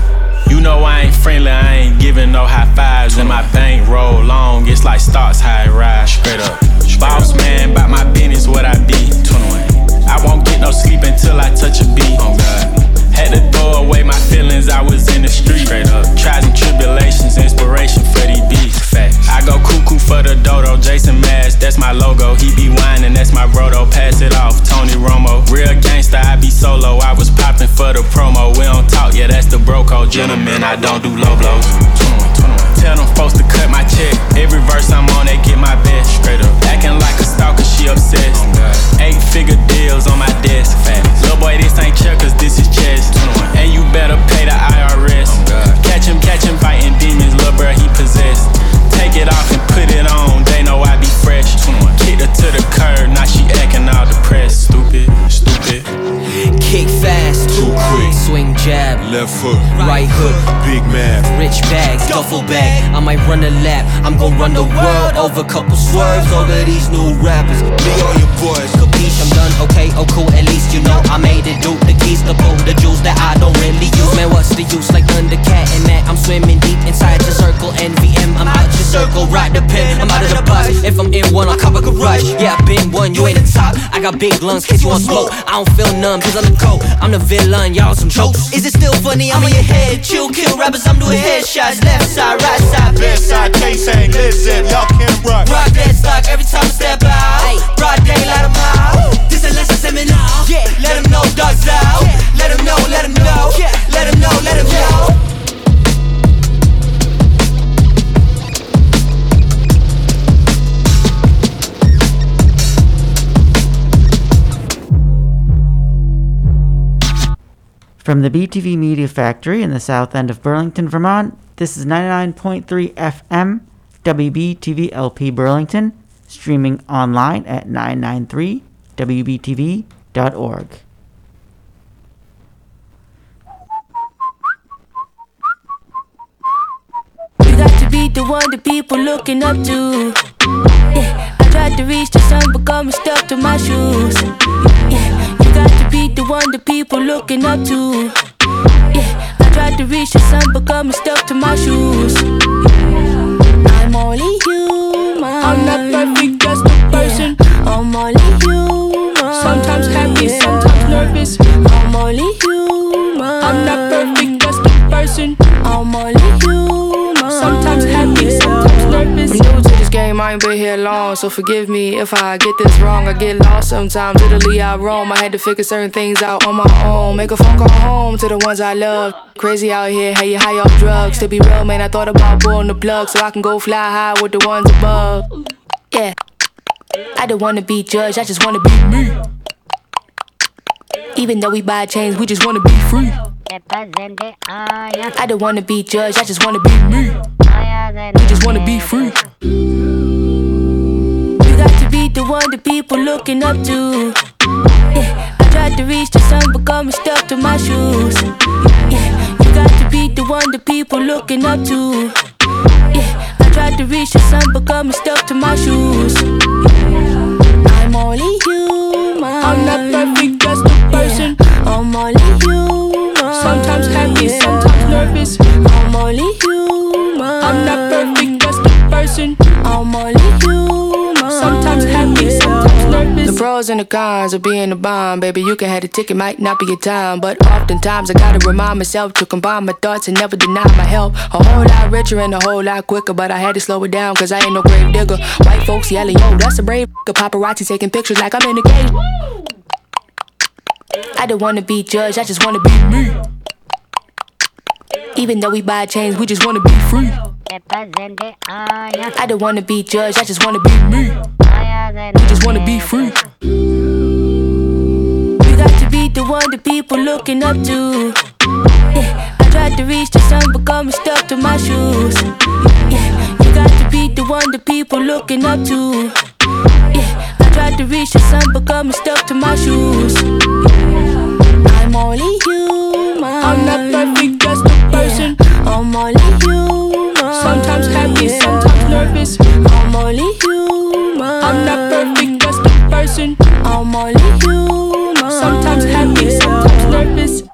You know I ain't friendly, I ain't giving no high fives. And my bank roll long, it's like stocks high rise. Straight up. Boss man, about my business, what I be. 21. I won't get no sleep until I touch a beat. Oh God. Had to throw away my feelings, I was in the street. Straight up. Trials and tribulations, inspiration for these beats. Fact. I go cuckoo for the dodo, Jason Mash, that's my logo. He be whining, that's my brodo. Pass it off, Tony Romo. Real gangster, I be solo. I was popping for the promo. We don't talk, yeah, that's the bro code. Gentlemen, I don't do low blows. 21, 21. Tell them folks to cut my check. Every verse I'm on, they get my best. Straight up. Acting like a stalker, she obsessed. Eight figure deals on my desk. Little boy, this ain't checkers, this is chess. And you better pay the IRS. Catch him, catch him fighting demons, little bro, he possessed. Take it off and put it on, they know I be fresh. Kicked her to the curb, now she acting all depressed. Stupid, stupid. Kick fast, too quick. Swing jab, left foot, right hook. Big man, Rich bags, duffel bag. I might run a lap. I'm gon' run the world over couple swerves over these new rappers. Me or your boys. Capiche, I'm done. Okay, oh cool. At least you know I made it. Do the keys to pull the jewels that I don't really use. Man, what's the use? Like Thundercat and Matt. I'm swimming deep inside your circle. NVM, I'm out your circle. Ride the pin, I'm out of the bus. If I'm in one, I'll cop a garage. Yeah, I've been one, you ain't the top. I got big lungs, case you want smoke. I don't feel numb, cause I'm the coat. I'm the villain, y'all some jokes. Is it still funny? I'm on your head. Chill, kill rappers, I'm doing headshots. Left side, right side, Left side, K-Sang, listen, y'all can't rush. Rock that stock every time I step out. Broad daylight, I'm out. This a lesson seminar. Yeah, let them know dogs out. Let them know, let them know. Let them know, let them know. From the BTV Media Factory in the south end of Burlington, Vermont, this is 99.3 FM WBTV LP Burlington, streaming online at 993wbtv.org. You got to be the one that people looking up to. Yeah, I tried to reach the sun, but got me stuck to my shoes. Yeah, you got to be the one that people looking up to. Yeah, I tried to reach the sun, but got me stuck to my shoes. I'm only human. I'm not perfect, just a person. I'm only human. Sometimes happy, nervous. I'm only human. I'm not perfect, just a person. I'm only human. Sometimes happy, sometimes nervous. I'm new to this game, I ain't been here long, so forgive me if I get this wrong. I get lost sometimes, literally I roam. I had to figure certain things out on my own. Make a phone call home to the ones I love. Crazy out here, hey, you high off drugs. To be real, man, I thought about pulling the plug so I can go fly high with the ones above. Yeah, I don't wanna be judged, I just wanna be me. Even though we buy chains, we just wanna be free. I don't wanna be judged, I just wanna be me. We just wanna be free. You got to be the one that people looking up to. Yeah, I tried to reach the sun, but got me stuck to my shoes. Yeah, you got to be the one that people looking up to. Yeah, I tried to reach the sun, but got me stuck to my shoes. I'm only human. I'm not perfect, just a person. I'm only human. Sometimes happy, sometimes nervous. I'm only human. I'm not perfect, just a person. I'm only human. Sometimes happy, sometimes nervous. The pros and the cons of being a bomb, baby. You can have the ticket, might not be your time. But oftentimes I gotta remind myself to combine my thoughts and never deny my help. A whole lot richer and a whole lot quicker, but I had to slow it down, cause I ain't no grave digger. White folks yelling, yo, that's a brave. The paparazzi taking pictures like I'm in a cage. I don't wanna be judged, I just wanna be me. Even though we buy chains, we just wanna be free. I don't wanna be judged, I just wanna be me. We just wanna be free. You got to be the one that people looking up to. Yeah, I tried to reach the sun, but got me stuck to my shoes. Yeah, you got to be the one that people looking up to. Yeah, I tried to reach the sun, but got me stuck to my shoes. I'm only human. I'm not perfect, just person. I'm only human. Sometimes happy, sometimes nervous. I'm only human. I'm not perfect, just a person. I'm only human. Sometimes happy, sometimes nervous.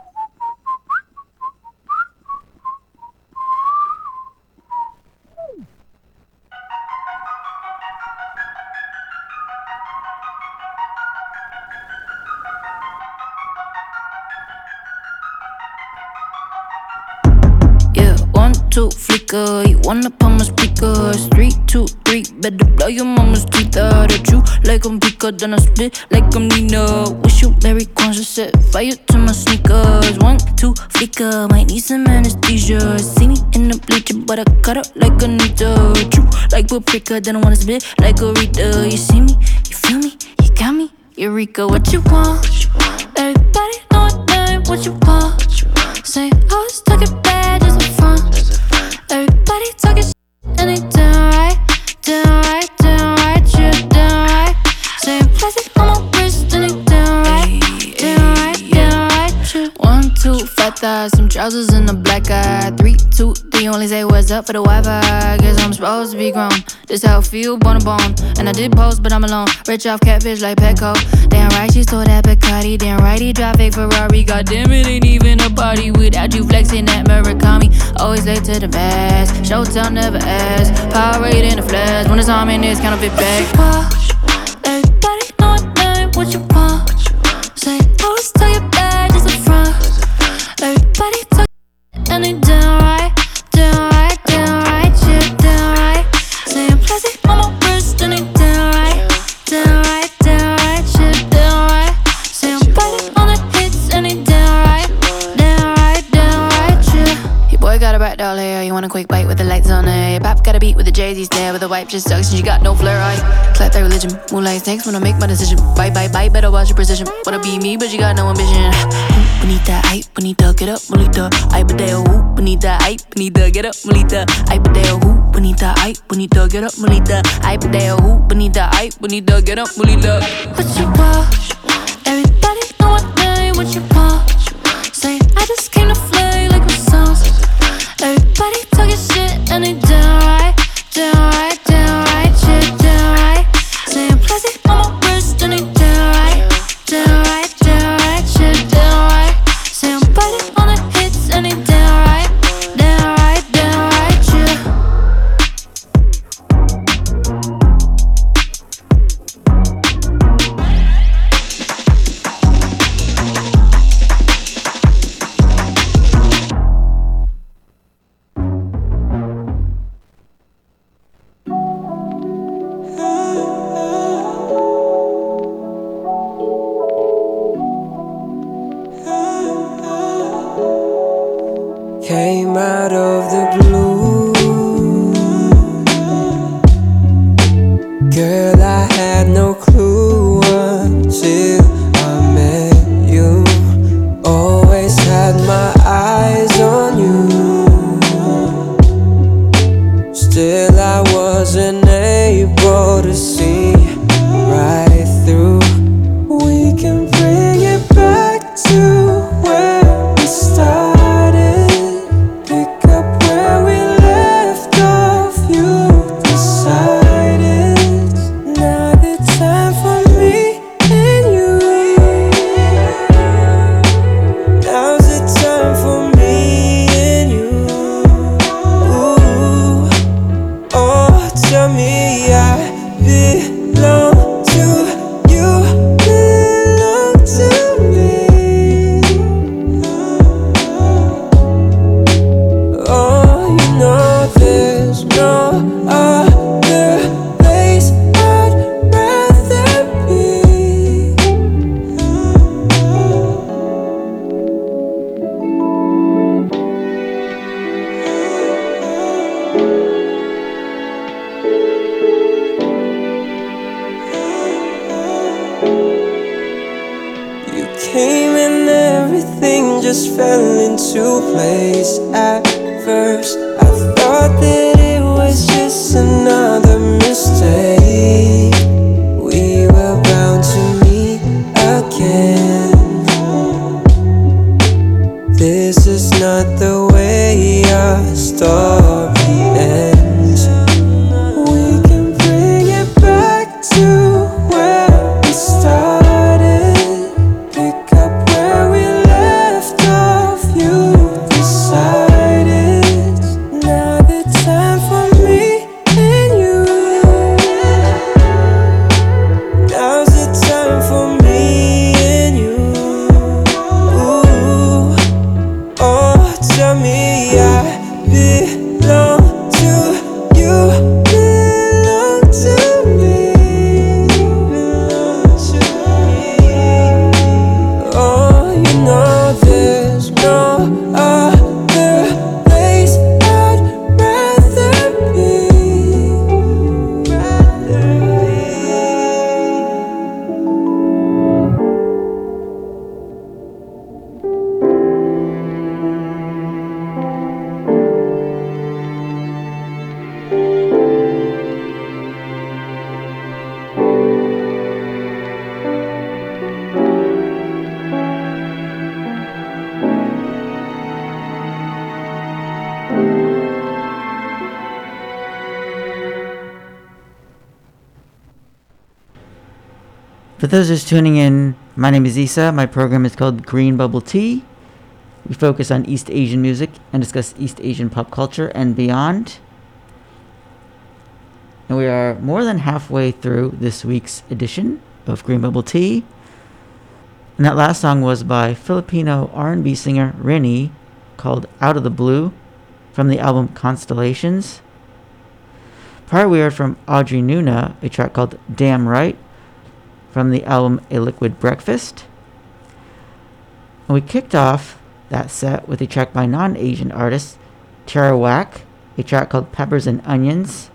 Two, flicker. You wanna pump my speakers. Three, two, three. Better blow your mama's teeth out at you. Like I'm Pika, then I spit like I'm Nina. Wish you Mary Kwanzaa set fire to my sneakers. One, two, flicker. Might need some anesthesia. See me in the bleacher, but I cut up like Anita. True, like paprika, then I wanna spit like a Rita. You see me, you feel me, you got me. Eureka, what you want? Everybody know what name, what you want? Say, oh, I was talking bad, just a front. Everybody talking shit, and they doing right, doing right, doing right, shit, doing right. Saying plastic on my wrist, and they doing right, doing right, doing right, shit. One, two, fat thighs, some trousers and a black eye. Three, two, three, only say what's up for the Wi-Fi. Guess I'm supposed to be grown. This how I feel, bone to bone. And I did post, but I'm alone. Rich off catfish like Petco. Damn right, she stole that Bacardi. Damn right, he drive a Ferrari. God damn it, ain't even a party without you flexing that Murakami. Always late to the mass. Showtime never ask. Power in the flash. When it's on in this counterfeit bag. Got a beat with the wipe just sucks and you got no flair, right? Clap that religion, moonlight snakes when I make my decision. Bye, bye, bye, better watch your precision. Wanna be me, but you got no ambition. Bonita, ay, bonita, get up, bonita. Ay, badeo, ooh, bonita, ay, bonita, get up, bonita. Ay, badeo, ooh, bonita, ay, bonita, get up, bonita. Ay, badeo, ooh, bonita, ay, bonita, get up, bonita. What you want? For those just tuning in, my name is Isa. My program is called Green Bubble Tea. We focus on East Asian music and discuss East Asian pop culture and beyond. And we are more than halfway through this week's edition of Green Bubble Tea. And that last song was by Filipino R&B singer Rini called Out of the Blue from the album Constellations. Prior we heard from Audrey Nuna, a track called Damn Right from the album A Liquid Breakfast. And we kicked off that set with a track by non Asian artist Tierra Whack, a track called Peppers and Onions.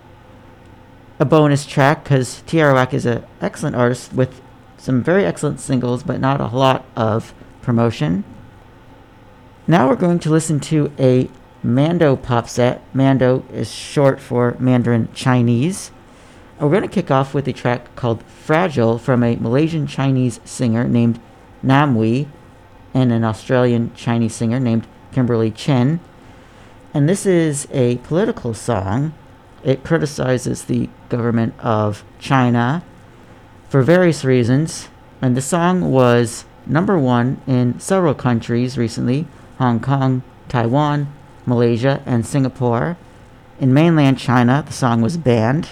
A bonus track because Tierra Whack is an excellent artist with some very excellent singles, but not a lot of promotion. Now we're going to listen to a Mando pop set. Mando is short for Mandarin Chinese. We're going to kick off with a track called Fragile from a Malaysian Chinese singer named Nam Wee and an Australian Chinese singer named Kimberly Chen. And this is a political song. It criticizes the government of China for various reasons. And the song was number one in several countries recently Hong Kong, Taiwan, Malaysia, and Singapore. In mainland China, the song was banned.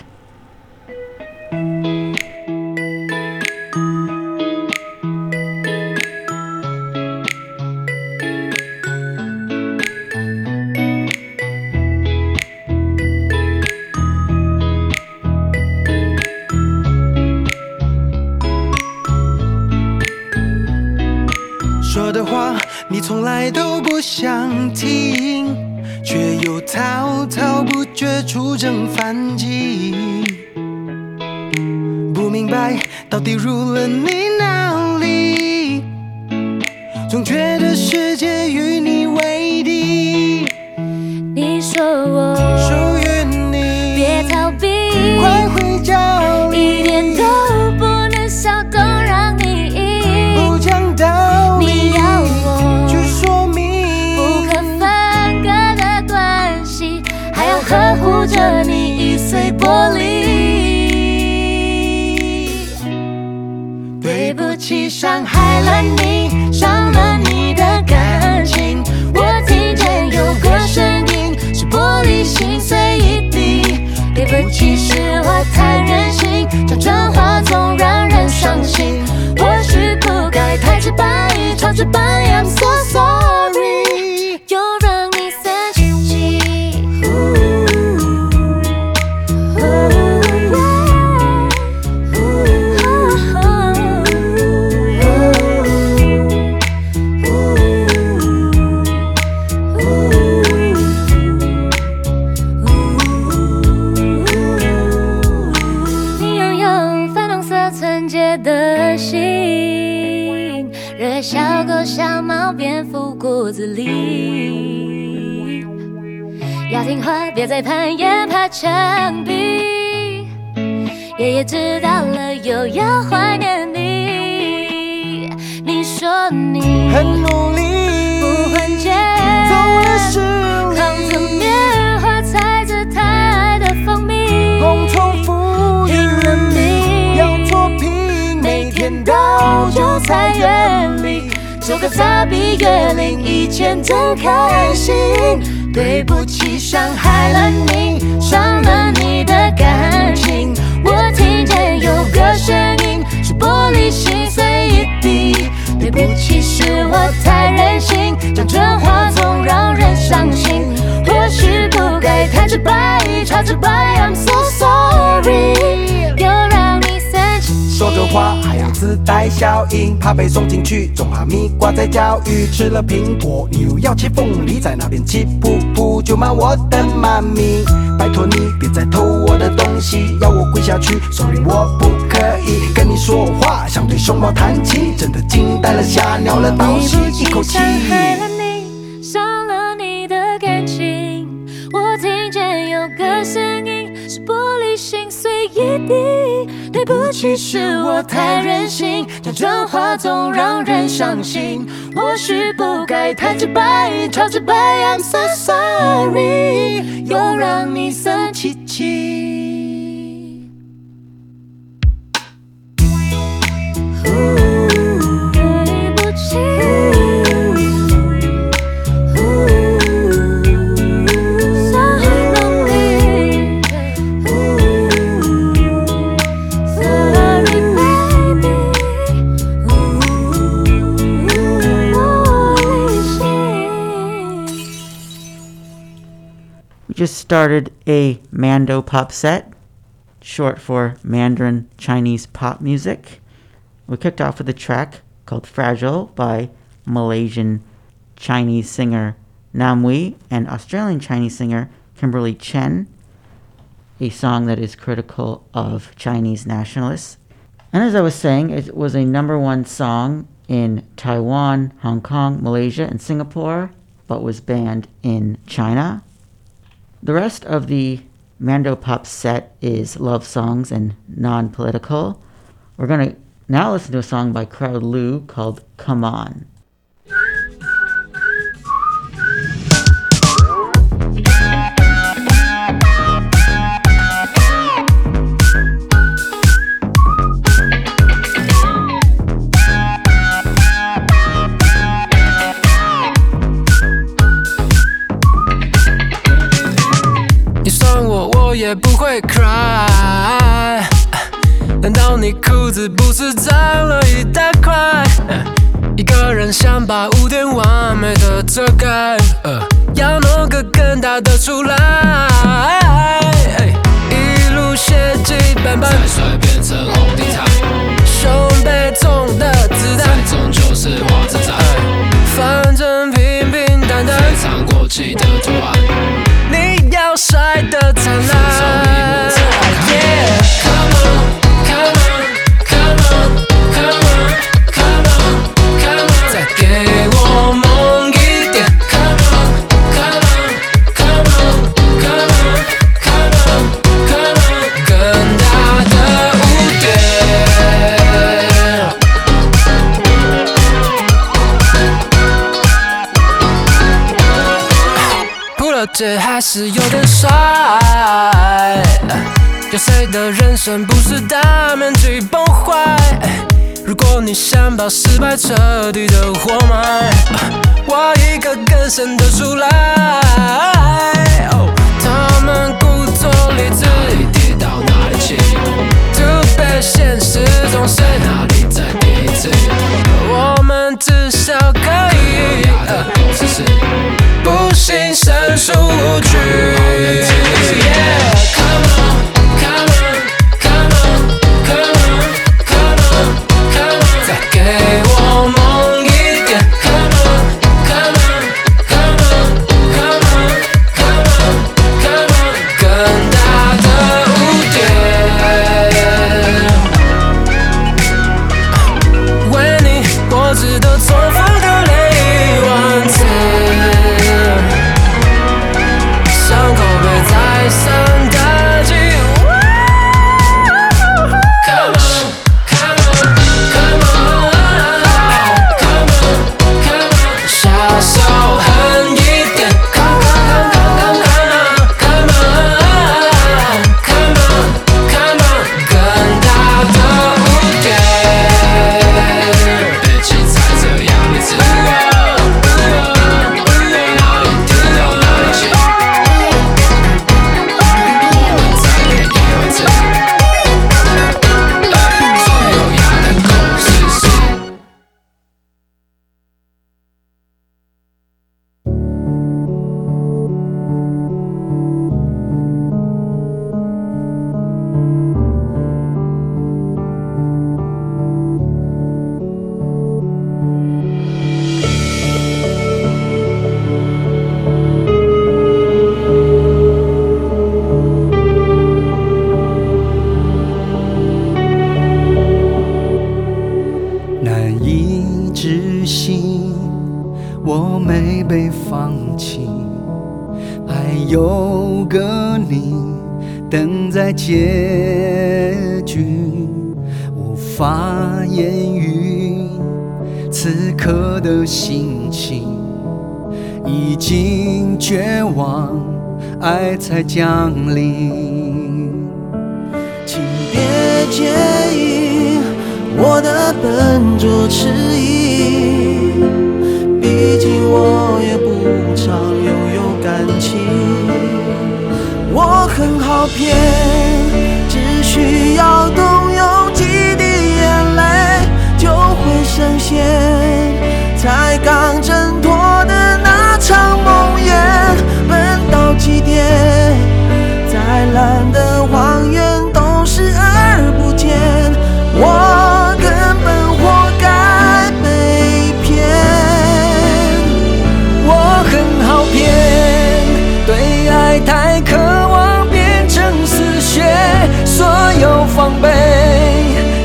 着你易碎玻璃。对不起，伤害了你，伤了你的感情。我听见有个声音，是玻璃心碎一地。对不起，是我太任性，讲真话总让人伤心。或许不该太直白，超直白，I'm so sorry，话，别再攀岩爬墙壁。爷爷知道了，又要怀念你。你说你很努力，不换届，走了十里扛着棉花，踩着它爱的蜂蜜，共同富裕拼了命，要脱贫，每天到韭菜园里，收割草比月龄以前真开心。对不起，伤害了你，伤了你的感情。我听见有个声音，是玻璃心碎一地。对不起，是我太任性，讲真话总让人伤心。或许不该太直白，太直白，I'm so sorry，说着话还要自带效应，怕被送进去，种哈密瓜在教育。吃了苹果，你又要切凤梨，在那边气噗噗，就骂我的妈咪。拜托你别再偷我的东西，要我跪下去，sorry 我不可以跟你说话，想对熊猫弹琴，真的惊呆了，吓尿了，倒吸一口气伤。害了你，伤了你的感情。我听见有个声音，是玻璃心碎一地。对不起，是我太任性，讲真话总让人伤心。或许不该太直白，超直白，I'm so sorry，又让你生气气。Just started a Mando pop set, short for Mandarin Chinese pop music. We kicked off with a track called Fragile by Malaysian Chinese singer Nam Wee and Australian Chinese singer Kimberly Chen, a song that is critical of Chinese nationalists. And as I was saying, it was a number one song in Taiwan, Hong Kong, Malaysia, and Singapore, but was banned in China. The rest of the Mando Pop set is love songs and non political. We're going to now listen to a song by Crowd Lu called Come On. 也不会 cry。难道你裤子不是脏了一大块？一个人想把污点完美的遮盖，呃要弄个更大的出来。一路血迹斑斑，再摔变成红地毯，胸背中的子弹，终究是花枝展。反正平平淡淡，非常过气的图案。要帅的灿烂。是有点帅。有谁的人生不是大面积崩坏？如果你想把失败彻底的活埋，挖一个更深的出来。他们故作理智，跌到哪里去？就被现实总是哪里在第一次？我们至少可以，呃，不幸胜出局。Yeah, come on, 有个你等在结局，无法言语此刻的心情，已经绝望，爱才降临。请别介意我的笨拙迟疑，毕竟我也不常拥有感情。我很好骗，只需要动用几滴眼泪就会深陷，才刚挣脱的那场梦魇，笨到极点。再烂的谎言都视而不见，我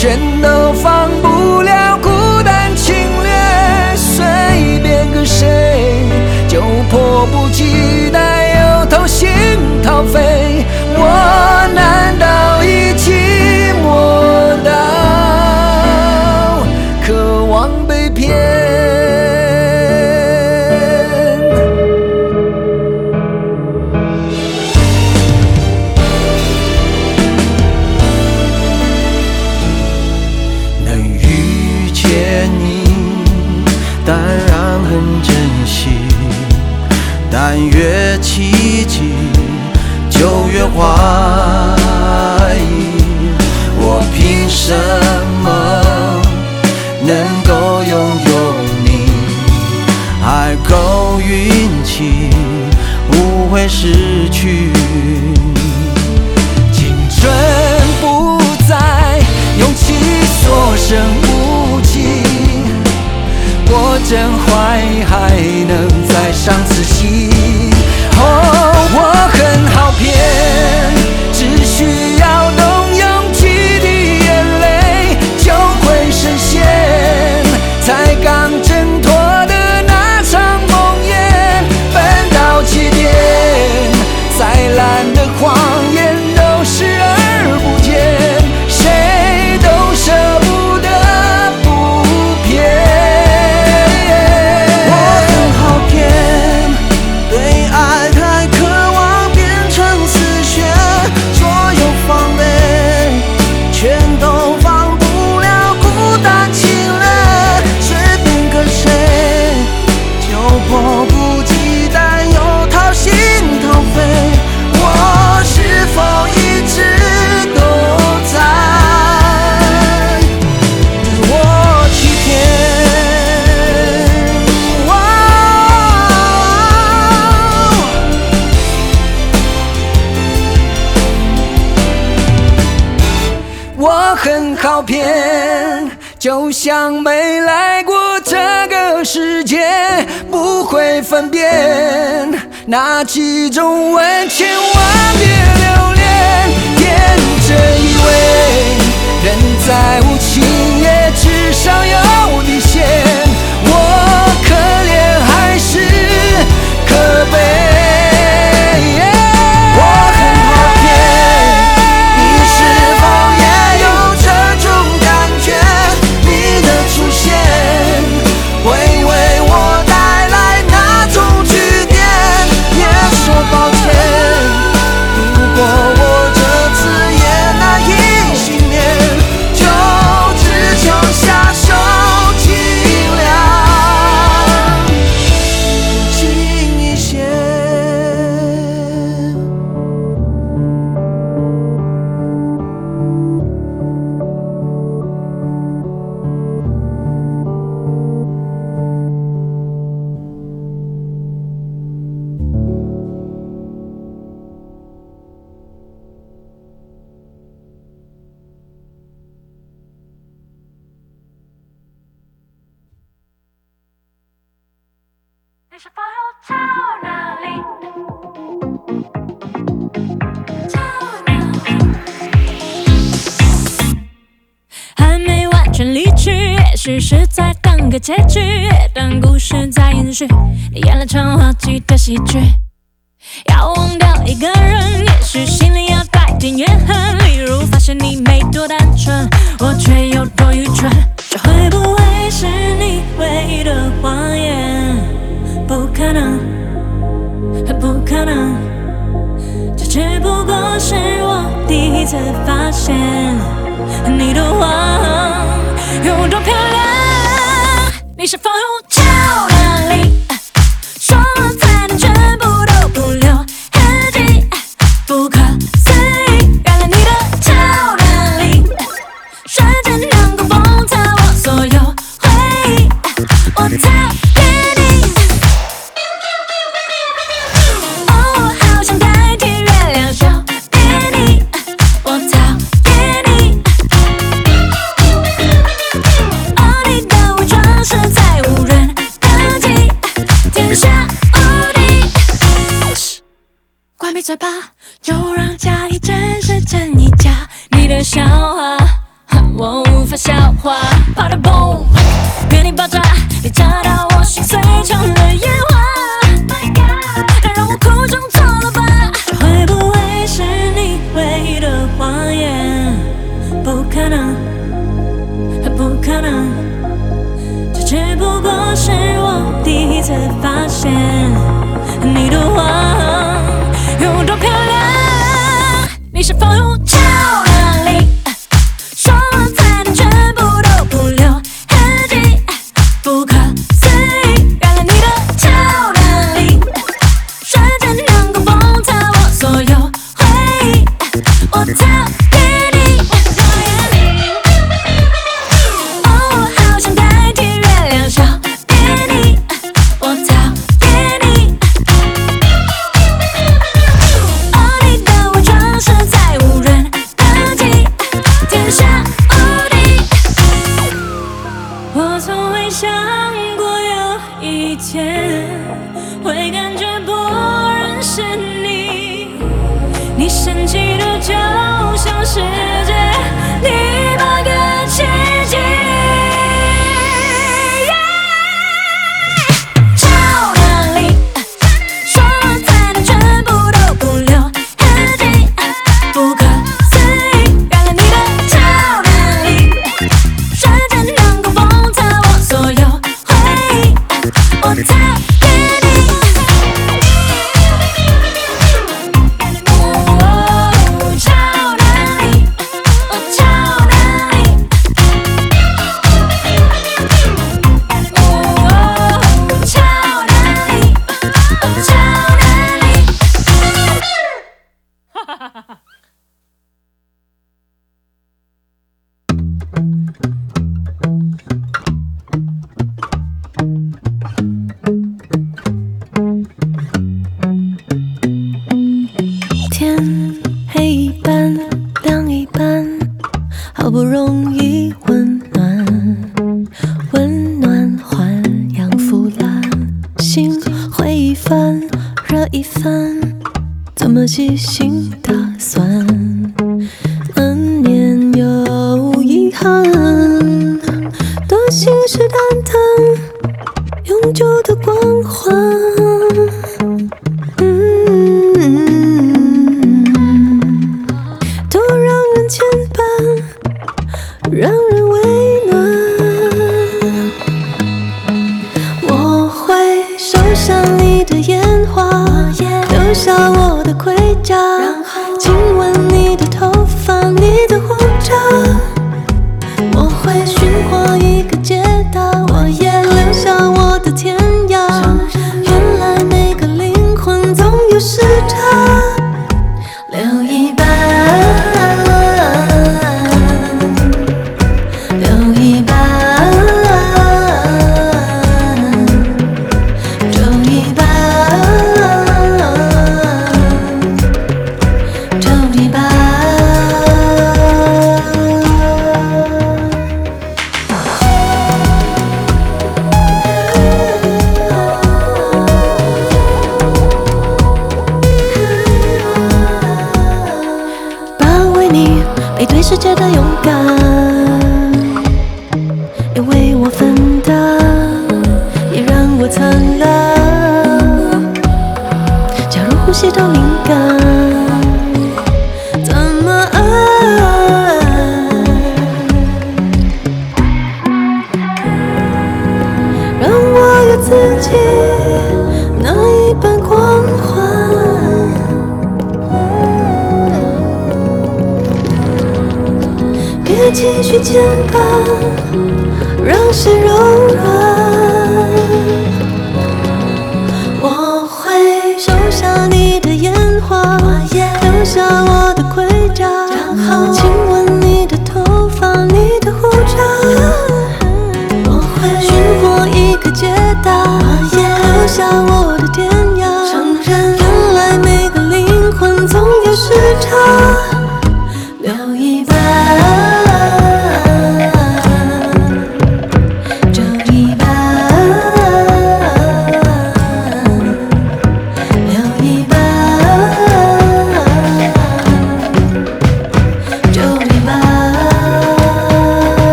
全都放不了孤单侵略，随便跟谁就迫不及待又掏心掏肺，我难道什么能够拥有你？还够运气，不会失去。青春不再，勇气所剩无几。我真坏还能再上次戏。辨哪几种吻，千万别留恋。天真以为人在是在延续你演了场滑稽的喜剧要忘掉一个人也许心里要带点怨恨例如发现你没多单纯我却有多愚蠢这会不会是你唯一的谎言不可能不可能这只不过是我第一次发现你的谎有多漂是否用超能力说算吧，就让假一真，是真一假。你的笑话，我无法消化。啪嗒嘣，别你爆炸，别炸到我心碎成了烟花。My God，让我哭肿作乐吧。会不会是你唯一的谎言？不可能，不可能，这只不过是我第一次发现你的话。should follow.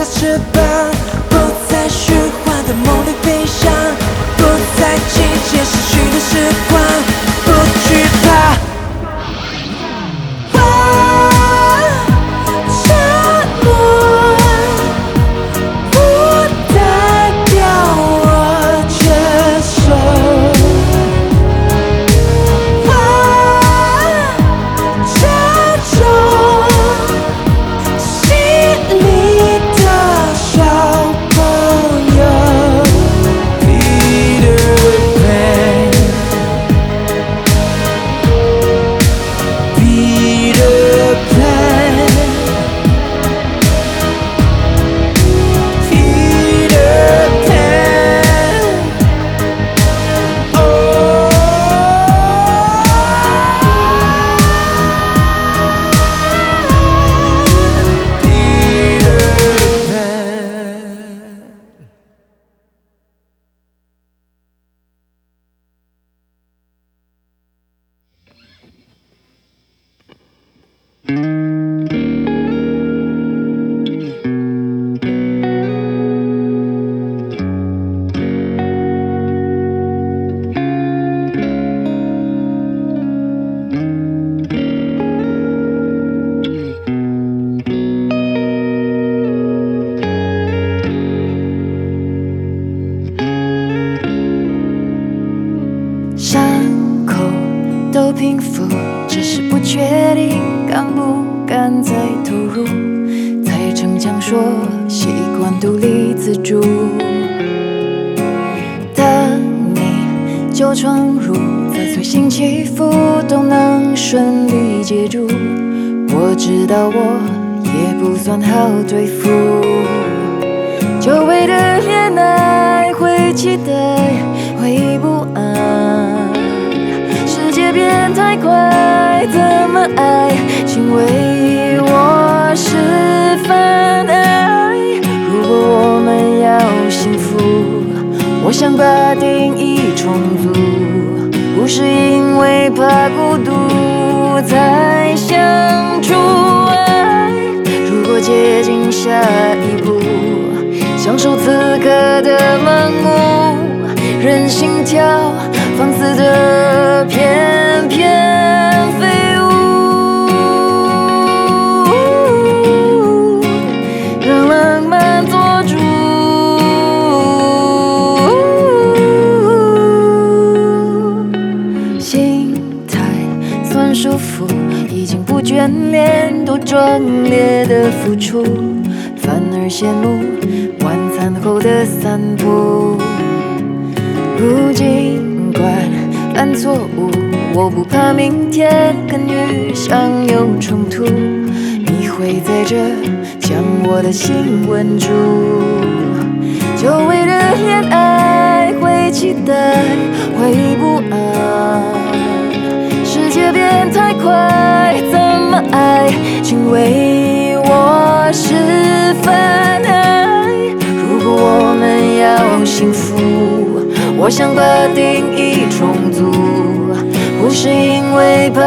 大翅膀，不再虚幻的梦里飞翔，不再季节逝去的时光。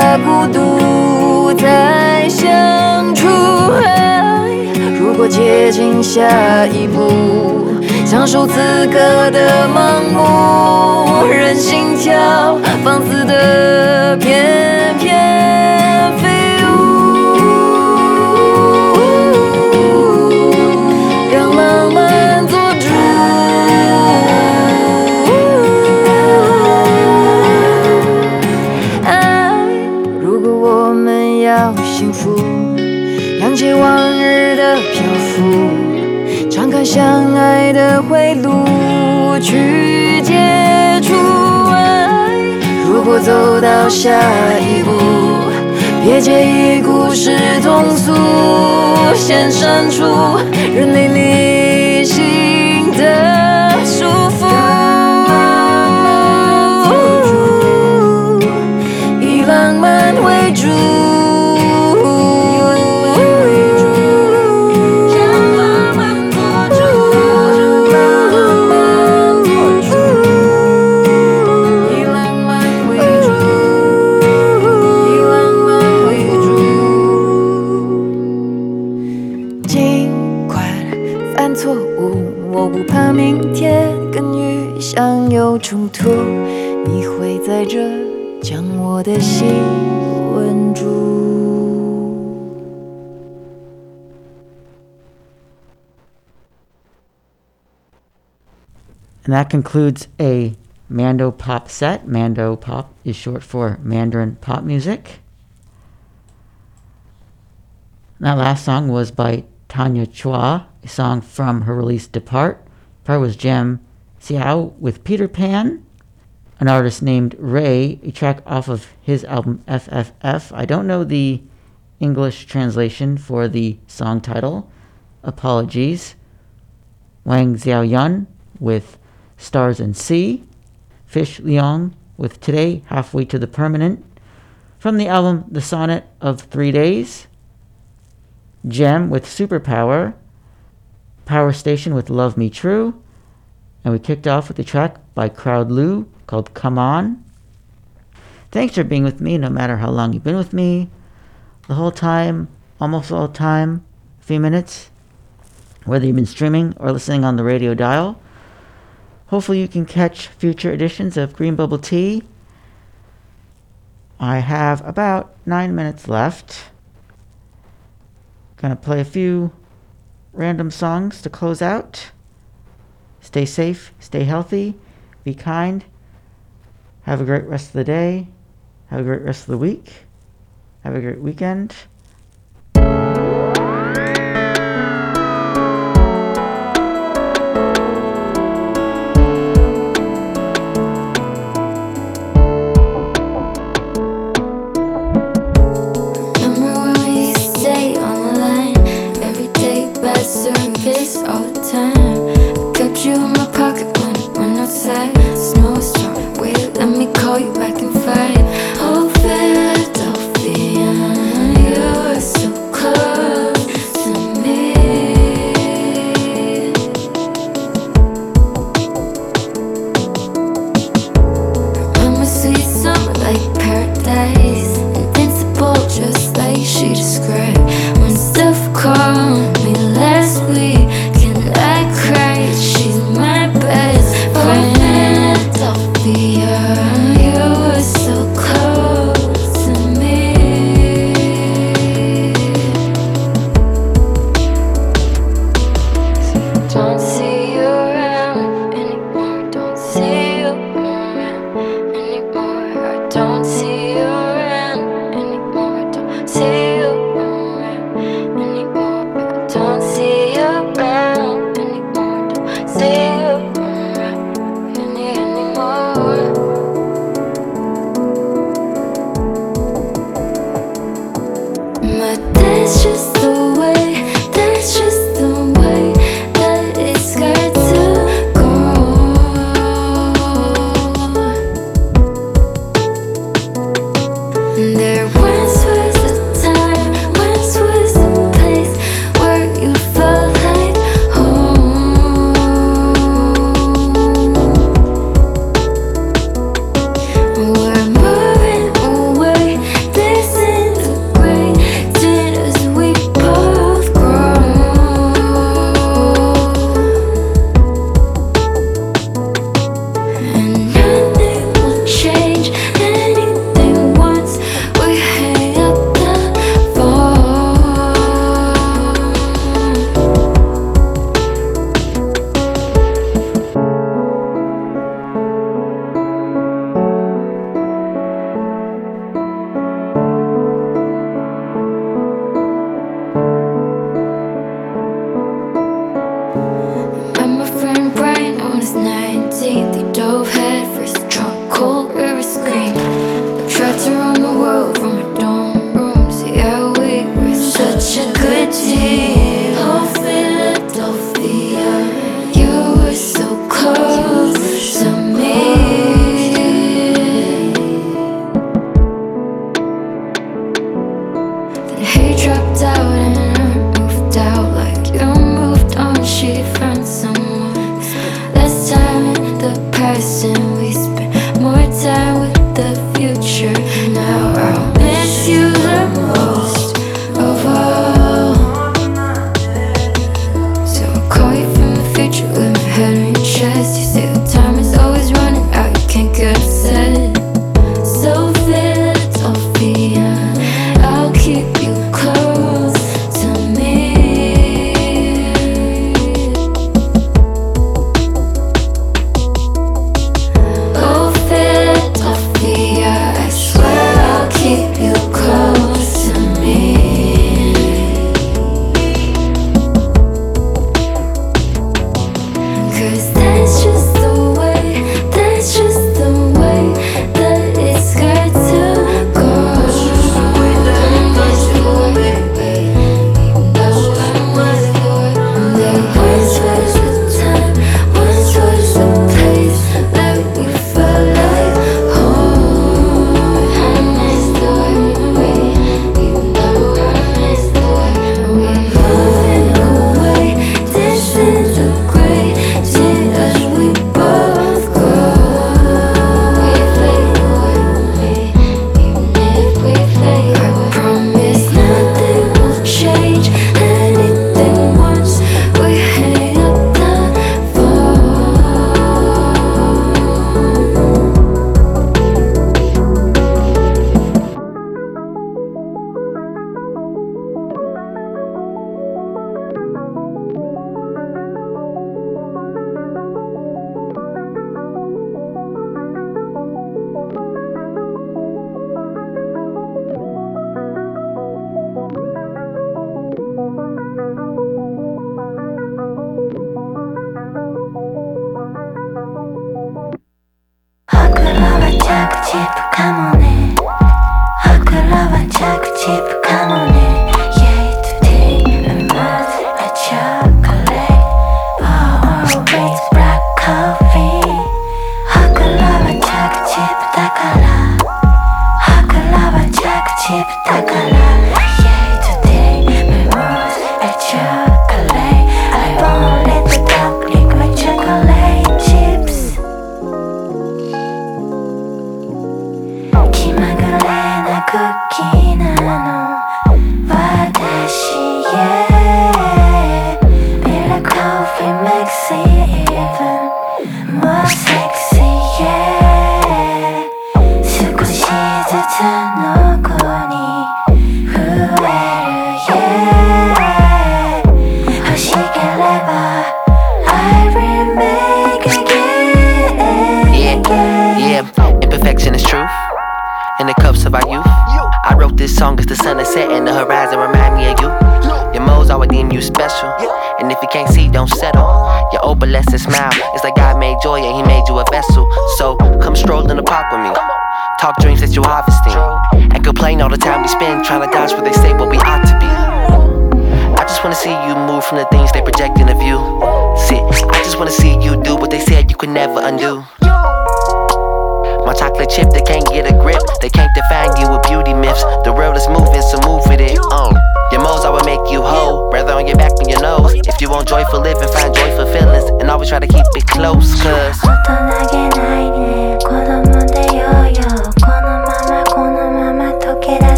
怕孤独在相处。如果接近下一步享受此刻的盲目任心跳放肆的翩翩飞。相爱的回路，去接触。如果走到下一步，别介意故事通俗，先删除人类理性的束缚。以浪漫为主。And that concludes a Mando Pop set. Mando Pop is short for Mandarin Pop Music. That last song was by Tanya Chua, a song from her release Depart. Part was Jam Hsiao with Peter Pan an artist named Ray, a track off of his album FFF. I don't know the English translation for the song title. Apologies. Wang Xiaoyun with Stars and Sea. Fish Leong with Today, Halfway to the Permanent. From the album The Sonnet of Three Days. Gem with Superpower. Power Station with Love Me True. And we kicked off with a track by Crowd Lu called Come On. Thanks for being with me, no matter how long you've been with me. The whole time, almost all time, a few minutes, whether you've been streaming or listening on the radio dial. Hopefully, you can catch future editions of Green Bubble Tea. I have about nine minutes left. Gonna play a few random songs to close out. Stay safe, stay healthy, be kind. Have a great rest of the day. Have a great rest of the week. Have a great weekend.